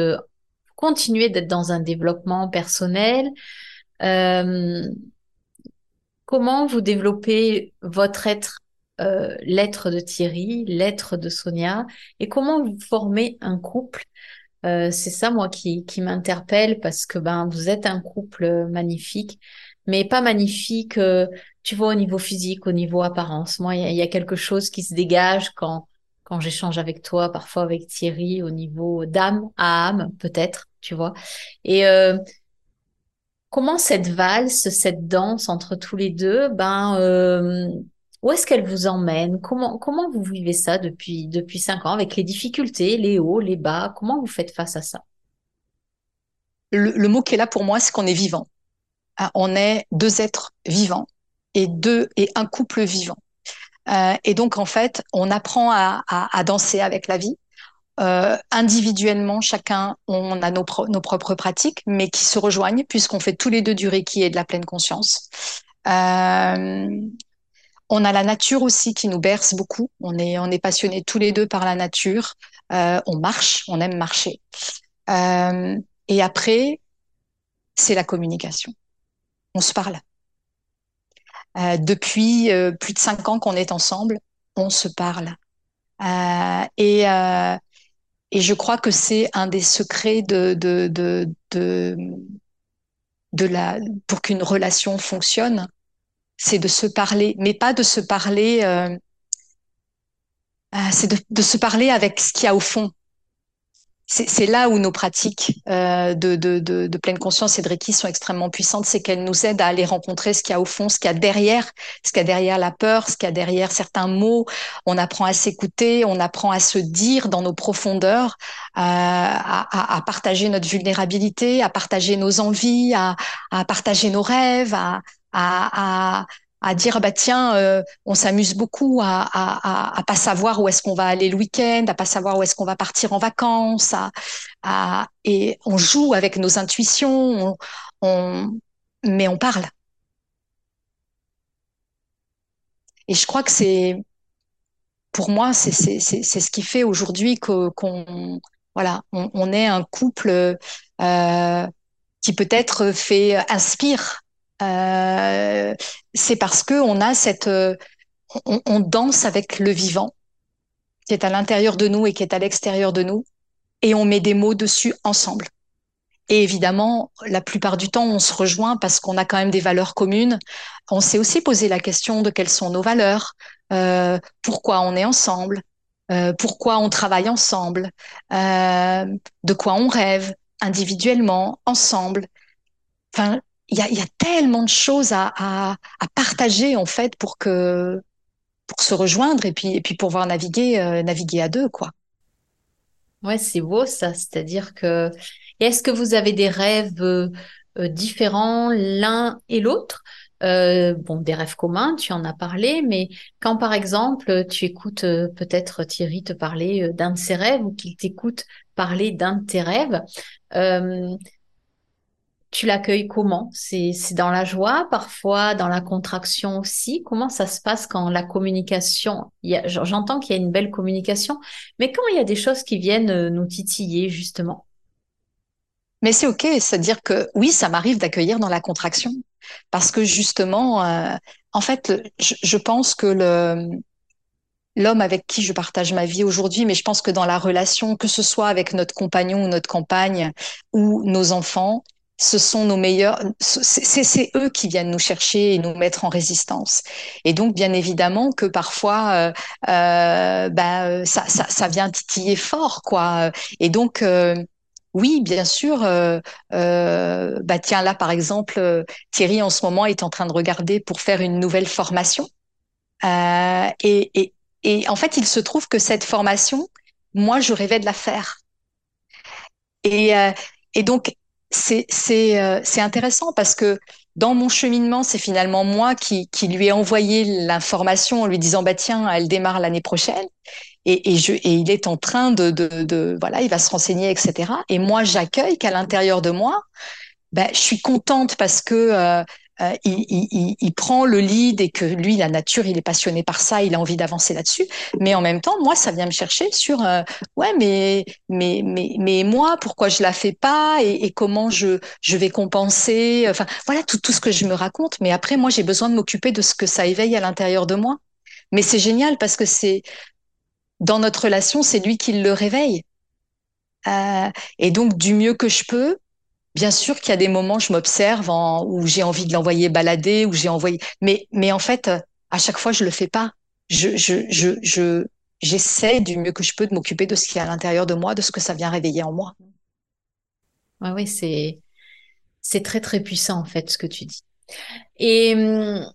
euh, continuez d'être dans un développement personnel. Euh, comment vous développez votre être, euh, l'être de Thierry, l'être de Sonia, et comment vous formez un couple? Euh, c'est ça, moi, qui, qui m'interpelle parce que ben, vous êtes un couple magnifique, mais pas magnifique, euh, tu vois, au niveau physique, au niveau apparence. Moi, il y, a quelque chose qui se dégage quand, quand j'échange avec toi, parfois avec Thierry, au niveau d'âme à âme, peut-être, tu vois. Et euh, comment cette valse, cette danse entre tous les deux, ben, où est-ce qu'elle vous emmène? Comment comment vous vivez ça depuis depuis cinq ans avec les difficultés, les hauts, les bas? Comment vous faites face à ça? Le, mot qui est là pour moi, c'est qu'on est vivant. Ah, on est deux êtres vivants et deux et un couple vivant. Euh, et donc en fait, on apprend à, à, danser avec la vie. Euh, individuellement, chacun, on a nos, propres pratiques, mais qui se rejoignent puisqu'on fait tous les deux du Reiki et de la pleine conscience. Euh, on a la nature aussi qui nous berce beaucoup. On est, on est passionnés tous les deux par la nature. Euh, on marche, on aime marcher. Et après, c'est la communication. On se parle. Depuis plus de cinq ans qu'on est ensemble, on se parle. et, et je crois que c'est un des secrets de, de, de, de, la, pour qu'une relation fonctionne, c'est de se parler, mais pas de se parler, euh, euh, c'est de, de, se parler avec ce qu'il y a au fond, c'est là où nos pratiques euh, de, pleine conscience et de Reiki sont extrêmement puissantes, c'est qu'elles nous aident à aller rencontrer ce qu'il y a au fond, ce qu'il y a derrière, ce qu'il y a derrière la peur, ce qu'il y a derrière certains mots. On apprend à s'écouter, on apprend à se dire dans nos profondeurs, euh, à, partager notre vulnérabilité, à partager nos envies, à, partager nos rêves, à, à dire bah tiens euh, on s'amuse beaucoup à, à, à, pas savoir où est-ce qu'on va aller le week-end à pas savoir où est-ce qu'on va partir en vacances à, à, et on joue avec nos intuitions on, on, mais on parle. Et je crois que c'est pour moi c'est c'est c'est ce qui fait aujourd'hui qu'on voilà on, on, est un couple euh, qui peut-être fait inspire euh, c'est parce que on a cette, euh, on, danse avec le vivant qui est à l'intérieur de nous et qui est à l'extérieur de nous, et on met des mots dessus ensemble. Et évidemment, la plupart du temps, on se rejoint parce qu'on a quand même des valeurs communes. On s'est aussi posé la question de quelles sont nos valeurs, euh, pourquoi on est ensemble, euh, pourquoi on travaille ensemble, de quoi on rêve individuellement, ensemble. Enfin, il y a, y a, tellement de choses à, à, à, partager en fait pour que pour se rejoindre et puis et puis pouvoir naviguer euh, naviguer à deux quoi. Ouais, c'est beau ça. C'est-à-dire que est-ce que vous avez des rêves euh, différents l'un et l'autre? Euh, bon, des rêves communs, tu en as parlé, mais quand par exemple tu écoutes euh, peut-être Thierry te parler d'un de ses rêves ou qu'il t'écoute parler d'un de tes rêves, euh, tu l'accueilles comment? C'est dans la joie, parfois dans la contraction aussi? Comment ça se passe quand la communication J'entends qu'il y a une belle communication, mais quand il y a des choses qui viennent euh, nous titiller justement? Mais c'est ok, c'est-à-dire que oui, ça m'arrive d'accueillir dans la contraction, parce que justement, euh, en fait, je, pense que l'homme avec qui je partage ma vie aujourd'hui, mais je pense que dans la relation, que ce soit avec notre compagnon ou notre compagne ou nos enfants, ce sont nos meilleurs, c'est eux qui viennent nous chercher et nous mettre en résistance. Et donc, bien évidemment que parfois, euh, euh, bah, ça, ça, ça, vient titiller fort, quoi. Et donc, euh, oui, bien sûr. Euh, euh, bah tiens, là, par exemple, Thierry en ce moment est en train de regarder pour faire une nouvelle formation. Et, et, et en fait, il se trouve que cette formation, moi, je rêvais de la faire. Et, et donc, c'est euh, intéressant parce que dans mon cheminement, c'est finalement moi qui qui lui ai envoyé l'information en lui disant bah tiens, elle démarre l'année prochaine. et, et, je, et il est en train de, de, de, voilà, il va se renseigner, etc. Et moi, j'accueille qu'à l'intérieur de moi, ben, je suis contente parce que euh, euh, il, il, il, prend le lead et que lui, la nature, il est passionné par ça, il a envie d'avancer là-dessus. Mais en même temps, moi, ça vient me chercher sur euh, ouais, mais mais mais mais moi, pourquoi je la fais pas et, et comment je je vais compenser. Enfin, voilà tout tout ce que je me raconte. Mais après, moi, j'ai besoin de m'occuper de ce que ça éveille à l'intérieur de moi. Mais c'est génial parce que c'est dans notre relation, c'est lui qui le réveille. Euh, et donc, du mieux que je peux, bien sûr qu'il y a des moments, je m'observe où j'ai envie de l'envoyer balader, où j'ai envoyé, mais mais en fait, à chaque fois, je le fais pas. Je je je je j'essaie du mieux que je peux de m'occuper de ce qui est à l'intérieur de moi, de ce que ça vient réveiller en moi. Ouais, oui, c'est c'est très très puissant en fait ce que tu dis. Et hum,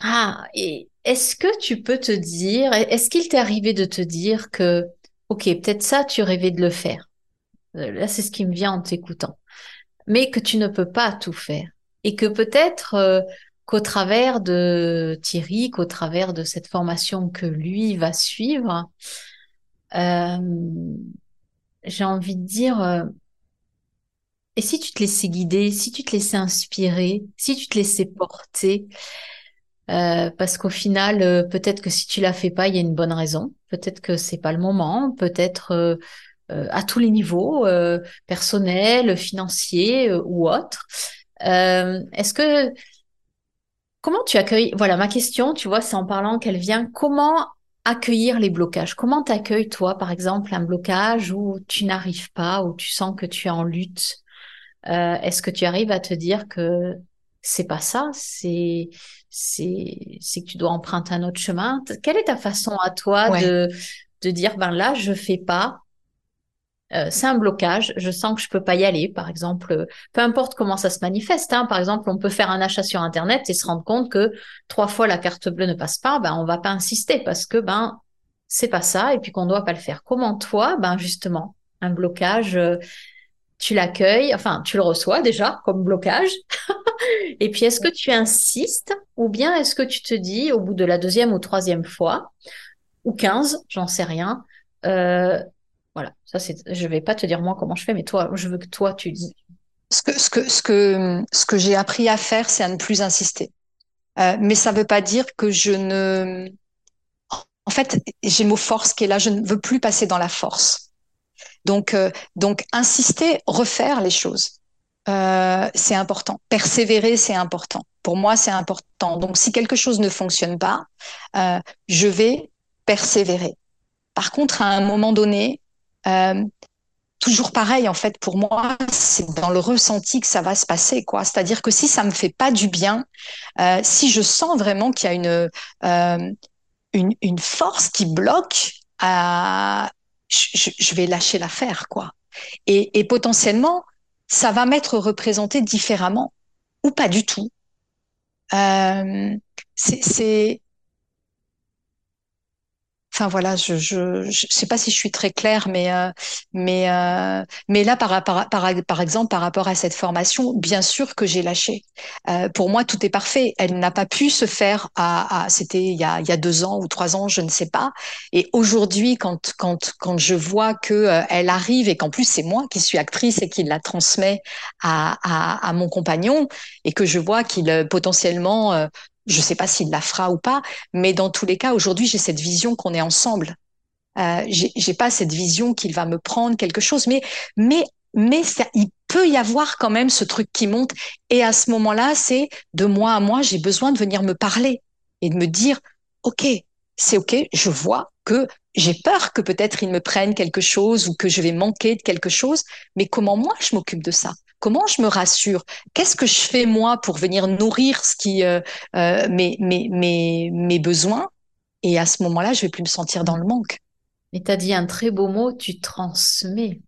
ah, et est-ce que tu peux te dire, est-ce qu'il t'est arrivé de te dire que, ok, peut-être ça, tu rêvais de le faire? Euh, là, c'est ce qui me vient en t'écoutant. Mais que tu ne peux pas tout faire. Et que peut-être euh, qu'au travers de Thierry, qu'au travers de cette formation que lui va suivre, euh, j'ai envie de dire, et si tu te laissais guider, si tu te laissais inspirer, si tu te laissais porter, parce qu'au final, peut-être que si tu la fais pas, il y a une bonne raison. Peut-être que c'est pas le moment. Peut-être à tous les niveaux, personnel, financier ou autre. Est-ce que comment tu accueilles Voilà, ma question, tu vois, c'est en parlant qu'elle vient. Comment accueillir les blocages? Comment t'accueilles toi, par exemple, un blocage où tu n'arrives pas, où tu sens que tu es en lutte? Est-ce que tu arrives à te dire que c'est pas ça, c'est c'est c'est que tu dois emprunter un autre chemin? Quelle est ta façon à toi de de dire ben là je fais pas euh, c'est un blocage, je sens que je peux pas y aller, par exemple, peu importe comment ça se manifeste. Hein, par exemple, on peut faire un achat sur Internet et se rendre compte que trois fois la carte bleue ne passe pas, ben on va pas insister parce que ben c'est pas ça et puis qu'on doit pas le faire. Comment toi, ben justement, un blocage, euh, tu l'accueilles, enfin tu le reçois déjà comme blocage (laughs) Et puis, est-ce que tu insistes ou bien est-ce que tu te dis au bout de la deuxième ou troisième fois, ou quinze, j'en sais rien, euh, voilà, ça c'est, je vais pas te dire moi comment je fais, mais toi, je veux que toi tu dis. Ce que, ce que, j'ai appris à faire, c'est à ne plus insister. Euh, mais ça veut pas dire que je ne. En fait, j'ai force qui est là. Je ne veux plus passer dans la force. Donc, euh, donc insister, refaire les choses. Euh, c'est important. Persévérer, c'est important. Pour moi, c'est important. Donc, si quelque chose ne fonctionne pas, je vais persévérer. Par contre, à un moment donné, euh, toujours pareil, en fait, pour moi, c'est dans le ressenti que ça va se passer, quoi. C'est-à-dire que si ça me fait pas du bien, euh, si je sens vraiment qu'il y a une, euh, une, force qui bloque, euh, je, vais lâcher l'affaire, quoi. Et, potentiellement, ça va m'être représenté différemment ou pas du tout. C'est Enfin voilà, je, je sais pas si je suis très claire, mais euh, mais euh, mais là par, par par par exemple par rapport à cette formation, bien sûr que j'ai lâché. Euh, pour moi, tout est parfait. Elle n'a pas pu se faire à, c'était il y a il y a deux ans ou trois ans, je ne sais pas. Et aujourd'hui, quand quand quand je vois que elle arrive et qu'en plus c'est moi qui suis actrice et qui la transmet à à, à mon compagnon et que je vois qu'il potentiellement je ne sais pas s'il la fera ou pas, mais dans tous les cas, aujourd'hui, j'ai cette vision qu'on est ensemble. Euh, j'ai pas cette vision qu'il va me prendre quelque chose, mais mais mais il peut y avoir quand même ce truc qui monte. Et à ce moment-là, c'est de moi à moi, j'ai besoin de venir me parler et de me dire, ok, c'est ok, je vois que j'ai peur que peut-être il me prenne quelque chose ou que je vais manquer de quelque chose, mais comment moi je m'occupe de ça? Comment je me rassure? Qu'est-ce que je fais moi pour venir nourrir ce qui euh, euh, mes, mes, mes, mes besoins? Et à ce moment-là, je vais plus me sentir dans le manque. Et tu as dit un très beau mot, tu transmets.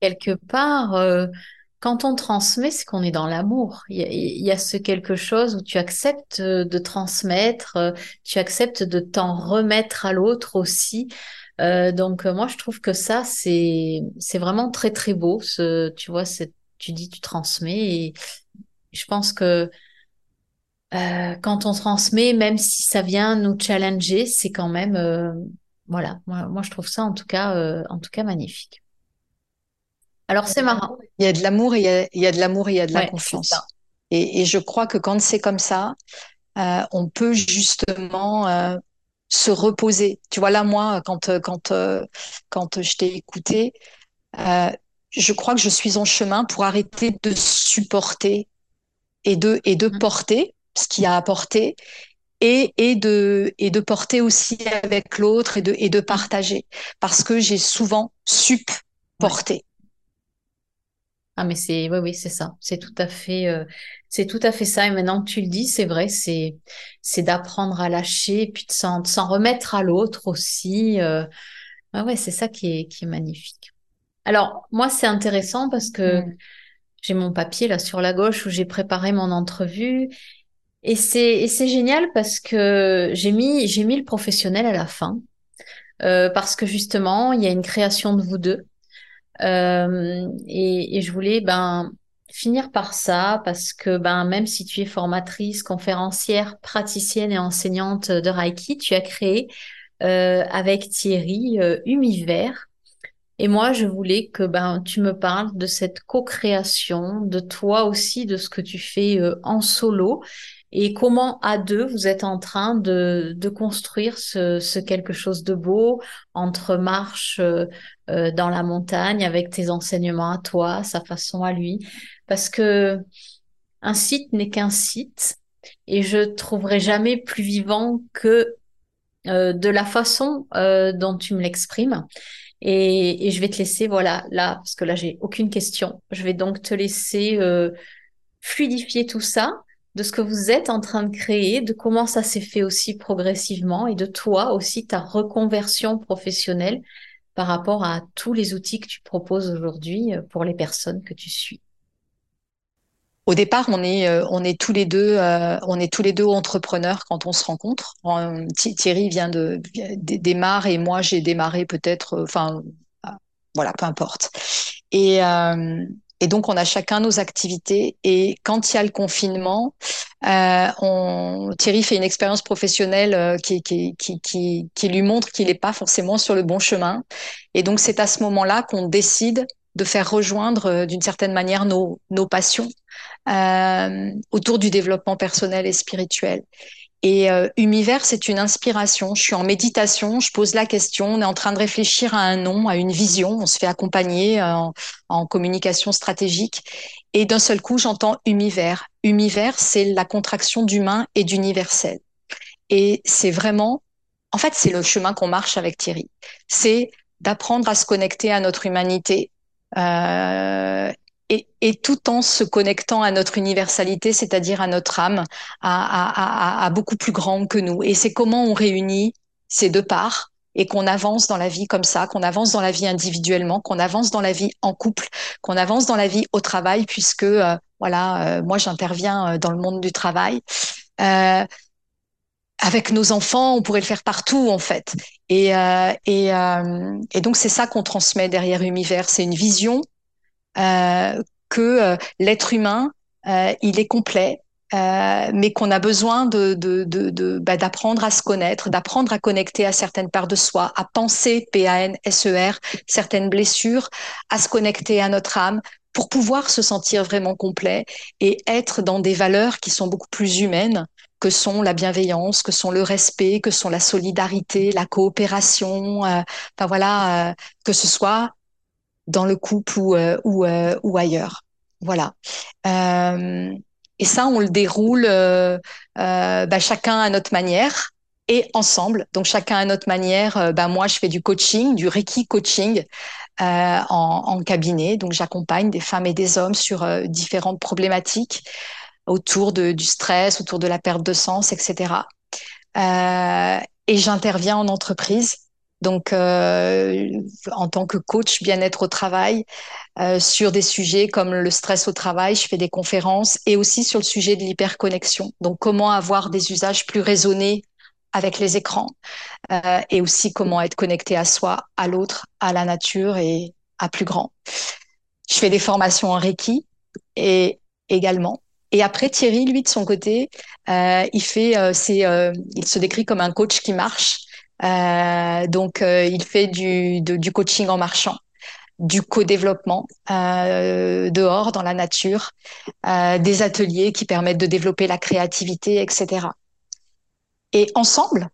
Quelque part, euh, quand on transmet, c'est qu'on est dans l'amour. Il, y, a ce quelque chose où tu acceptes de transmettre, tu acceptes de t'en remettre à l'autre aussi. Euh, donc moi, je trouve que ça, c'est c'est vraiment très très beau. Ce, tu vois, cette tu dis, tu transmets. Et je pense que euh, quand on transmet, même si ça vient nous challenger, c'est quand même, euh, Voilà, moi, moi, je trouve ça en tout cas, en tout cas magnifique. Alors c'est marrant. Il y a de l'amour il y a, il y a de l'amour il y a de la confiance. Et, et, je crois que quand c'est comme ça, euh, on peut justement euh, se reposer. Tu vois là, moi, quand quand euh, quand je t'ai écouté, je crois que je suis en chemin pour arrêter de supporter et de et de mmh. porter ce qui a apporté et, et, de, et de porter aussi avec l'autre et de, et de partager. Parce que j'ai souvent supporté. Ah mais c'est oui oui c'est ça c'est tout à fait euh, c'est tout à fait ça et maintenant que tu le dis c'est vrai c'est c'est d'apprendre à lâcher et puis de s'en remettre à l'autre aussi euh... ah ouais c'est ça qui est qui est magnifique alors moi c'est intéressant parce que mm. j'ai mon papier là sur la gauche où j'ai préparé mon entrevue et c'est et c'est génial parce que j'ai mis j'ai mis le professionnel à la fin euh, parce que justement il y a une création de vous deux euh, et, et, je voulais ben finir par ça parce que ben même si tu es formatrice, conférencière, praticienne et enseignante de Reiki, tu as créé euh, avec Thierry euh, Univers. Et moi, je voulais que ben tu me parles de cette co-création, de toi aussi, de ce que tu fais euh, en solo et comment à deux vous êtes en train de, de construire ce, ce, quelque chose de beau entre marche euh, euh, dans la montagne avec tes enseignements à toi, sa façon à lui, parce que un site n'est qu'un site et je trouverai jamais plus vivant que euh, de la façon euh, dont tu me l'exprimes. Et, je vais te laisser, voilà, là, parce que là, j'ai aucune question. Je vais donc te laisser euh, fluidifier tout ça de ce que vous êtes en train de créer, de comment ça s'est fait aussi progressivement et de toi aussi, ta reconversion professionnelle par rapport à tous les outils que tu proposes aujourd'hui euh, pour les personnes que tu suis. Au départ, on est, euh, on est tous les deux, euh, on est tous les deux entrepreneurs quand on se rencontre. Thierry vient de démarre et moi j'ai démarré peut-être, enfin voilà, peu importe. Et et donc, on a chacun nos activités. Et quand il y a le confinement, euh, on... Thierry fait une expérience professionnelle euh, qui, qui, qui, qui, qui lui montre qu'il n'est pas forcément sur le bon chemin. Et donc, c'est à ce moment-là qu'on décide de faire rejoindre euh, d'une certaine manière nos, nos passions euh, autour du développement personnel et spirituel. Et euh, c'est une inspiration. Je suis en méditation, je pose la question, on est en train de réfléchir à un nom, à une vision, on se fait accompagner euh, en, communication stratégique. Et d'un seul coup, j'entends Univers. Univers, c'est la contraction d'humain et d'universel. Et c'est vraiment, en fait, c'est le chemin qu'on marche avec Thierry. C'est d'apprendre à se connecter à notre humanité euh, et, tout en se connectant à notre universalité, c'est-à-dire à notre âme, à, beaucoup plus grand que nous. Et c'est comment on réunit ces deux parts et qu'on avance dans la vie comme ça, qu'on avance dans la vie individuellement, qu'on avance dans la vie en couple, qu'on avance dans la vie au travail, puisque euh, voilà, euh, moi j'interviens euh, dans le monde du travail. Avec nos enfants, on pourrait le faire partout en fait. Et, et, donc c'est ça qu'on transmet derrière Univers, c'est une vision que euh, l'être humain, euh, il est complet, euh, mais qu'on a besoin de, bah, d'apprendre à se connaître, d'apprendre à connecter à certaines parts de soi, à penser P-A-N-S-E-R, certaines blessures, à se connecter à notre âme pour pouvoir se sentir vraiment complet et être dans des valeurs qui sont beaucoup plus humaines que sont la bienveillance, que sont le respect, que sont la solidarité, la coopération, euh, voilà, euh, que ce soit dans le couple ou, euh, ou, euh, ou ailleurs. Voilà. Euh, et ça, on le déroule bah, chacun à notre manière et ensemble. Donc chacun à notre manière. bah, moi, je fais du coaching, du Reiki coaching. Euh, en, en, cabinet. Donc, j'accompagne des femmes et des hommes sur euh, différentes problématiques autour de, du stress, autour de la perte de sens, etc. Euh, et j'interviens en entreprise donc euh, en tant que coach bien-être au travail, euh, sur des sujets comme le stress au travail, je fais des conférences et aussi sur le sujet de l'hyperconnexion. Donc comment avoir des usages plus raisonnés avec les écrans euh, et aussi comment être connecté à soi, à l'autre, à la nature et à plus grand. Je fais des formations en Reiki et également. Et après Thierry, lui de son côté, il se décrit comme un coach qui marche donc, euh, il fait du, coaching en marchant, du co-développement euh, dehors, dans la nature, euh, des ateliers qui permettent de développer la créativité, etc. Et ensemble,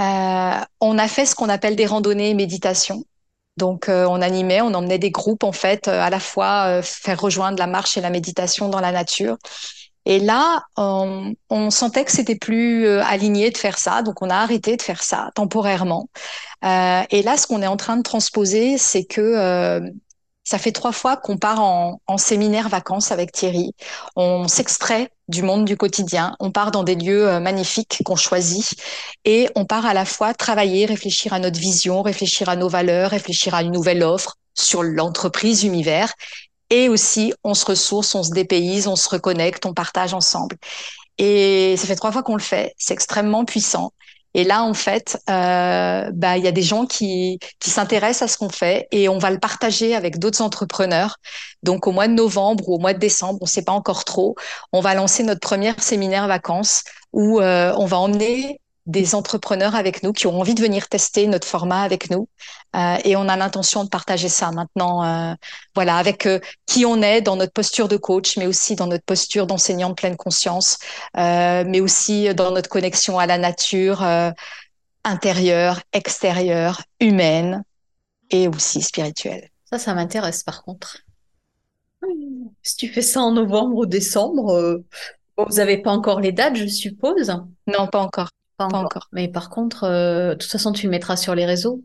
euh, on a fait ce qu'on appelle des randonnées méditation. Donc, euh, on animait, on emmenait des groupes, en fait, à la fois faire rejoindre la marche et la méditation dans la nature et là, on, sentait que c'était plus euh, aligné de faire ça, donc on a arrêté de faire ça temporairement. Euh, et là, ce qu'on est en train de transposer, c'est que euh, ça fait trois fois qu'on part en, en, séminaire vacances avec Thierry. On s'extrait du monde du quotidien, on part dans des lieux magnifiques qu'on choisit et on part à la fois travailler, réfléchir à notre vision, réfléchir à nos valeurs, réfléchir à une nouvelle offre sur l'entreprise Univers et aussi, on se ressource, on se dépayse, on se reconnecte, on partage ensemble. Et ça fait trois fois qu'on le fait. C'est extrêmement puissant. Et là, en fait, euh, bah, il y a des gens qui, qui s'intéressent à ce qu'on fait et on va le partager avec d'autres entrepreneurs. Donc, au mois de novembre ou au mois de décembre, on ne sait pas encore trop, on va lancer notre première séminaire vacances où euh, on va emmener des entrepreneurs avec nous qui ont envie de venir tester notre format avec nous. Euh, et on a l'intention de partager ça maintenant, euh, voilà, avec euh, qui on est dans notre posture de coach, mais aussi dans notre posture d'enseignant de pleine conscience, mais aussi dans notre connexion à la nature intérieure, extérieure, humaine et aussi spirituelle. Ça, ça m'intéresse par contre. Si tu fais ça en novembre ou décembre, vous n'avez pas encore les dates, je suppose? Non, pas encore. Pas encore. Pas encore. Mais par contre, euh, de toute façon, tu le mettras sur les réseaux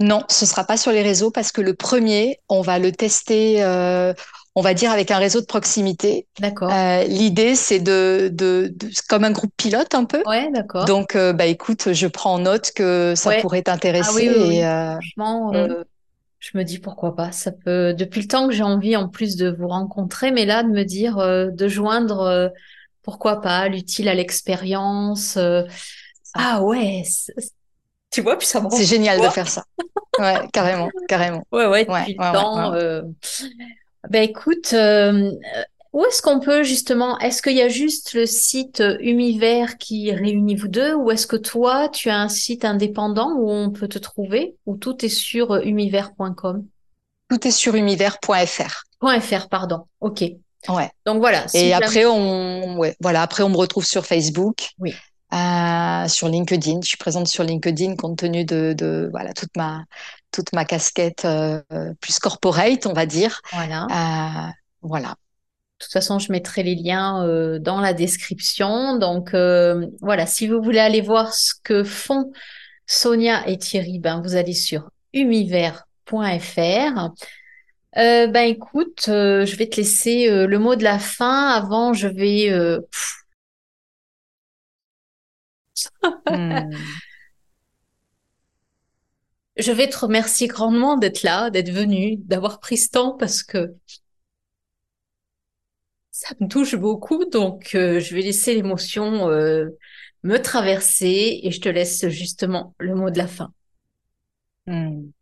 Non, ce sera pas sur les réseaux parce que le premier, on va le tester, euh, on va dire avec un réseau de proximité. D'accord. Euh, L'idée, c'est de, de, de, comme un groupe pilote un peu. Ouais, d'accord. Donc, euh, bah écoute, je prends en note que ça Ouais. pourrait t'intéresser. Ah oui, oui, oui. et, euh, Franchement, mm. je me dis pourquoi pas. Ça peut. Depuis le temps que j'ai envie en plus de vous rencontrer, mais là de me dire de joindre, pourquoi pas, l'utile à l'expérience. euh, Ah ouais, tu vois, puis ça me C'est génial de fort. faire ça. Ouais, carrément, carrément. (laughs) Ouais, ouais, Ouais, ouais, temps. ouais. euh, Ben écoute, euh, où est-ce qu'on peut justement, est-ce qu'il y a juste le site Univers qui réunit vous deux, ou est-ce que toi, tu as un site indépendant où on peut te trouver, ou tout est sur univers.com? Tout est sur. Point .fr, pardon. Ok. Ouais. Donc voilà, si Et après, on, ouais, voilà, après, on me retrouve sur Facebook, Oui, euh, sur LinkedIn. Je suis présente sur LinkedIn compte tenu de, de voilà, toute ma, toute ma casquette euh, plus corporate, on va dire. voilà. Euh, voilà. De toute façon, je mettrai les liens dans la description. Donc voilà, si vous voulez aller voir ce que font Sonia et Thierry, ben vous allez sur univers.fr. Euh, ben écoute, euh, je vais te laisser euh, le mot de la fin. Avant, je vais Hmm. (laughs) je vais te remercier grandement d'être là, d'être venu, d'avoir pris ce temps parce que ça me touche beaucoup. Donc je vais laisser l'émotion me traverser et je te laisse justement le mot de la fin. Hmm.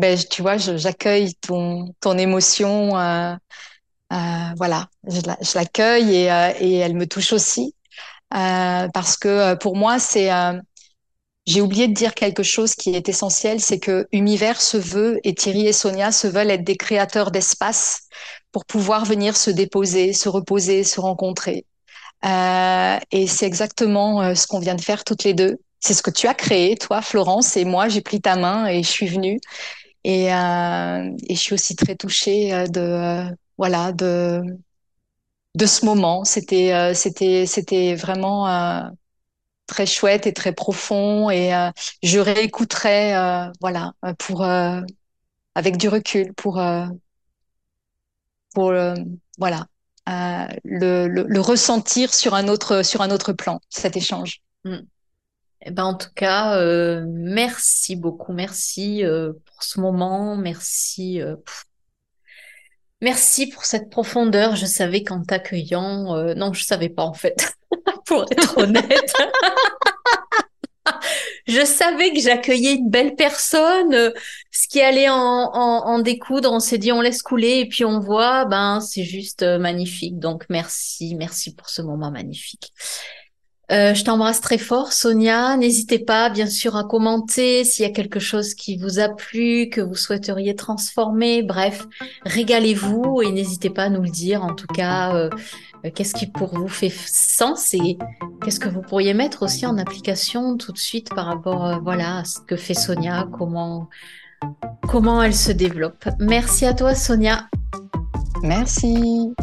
Ben, tu vois, j'accueille ton, ton émotion. euh, euh, voilà, je la- je l'accueille et, euh, et elle me touche aussi. Parce que pour moi, c'est, j'ai oublié de dire quelque chose qui est essentiel, c'est que Univers se veut et Thierry et Sonia se veulent être des créateurs d'espace pour pouvoir venir se déposer, se reposer, se rencontrer. Et c'est exactement ce qu'on vient de faire toutes les deux. C'est ce que tu as créé, toi, Florence, et moi, j'ai pris ta main et je suis venue. Et, euh, et je suis aussi très touchée euh, de, euh, voilà, de, ce moment. C'était, vraiment très chouette et très profond. Et je réécouterai, voilà, pour, avec du recul, pour, voilà, le, ressentir sur un autre, sur un autre plan, cet échange. Mm. Eh ben, en tout cas, euh, merci beaucoup, merci euh, pour ce moment, merci, euh, merci pour cette profondeur. Je savais qu'en t'accueillant, non, je savais pas en fait, (laughs) pour être honnête. (laughs) Je savais que j'accueillais une belle personne, ce qui allait en, en, découdre, on s'est dit on laisse couler et puis on voit, ben c'est juste magnifique. Donc merci, merci pour ce moment magnifique. Euh, je t'embrasse très fort, Sonia. N'hésitez pas, bien sûr, à commenter s'il y a quelque chose qui vous a plu, que vous souhaiteriez transformer. Bref, régalez-vous et n'hésitez pas à nous le dire. En tout cas, euh, qu'est-ce qui pour vous fait sens et qu'est-ce que vous pourriez mettre aussi en application tout de suite par rapport, euh, voilà, à ce que fait Sonia, comment comment elle se développe. Merci à toi, Sonia. Merci.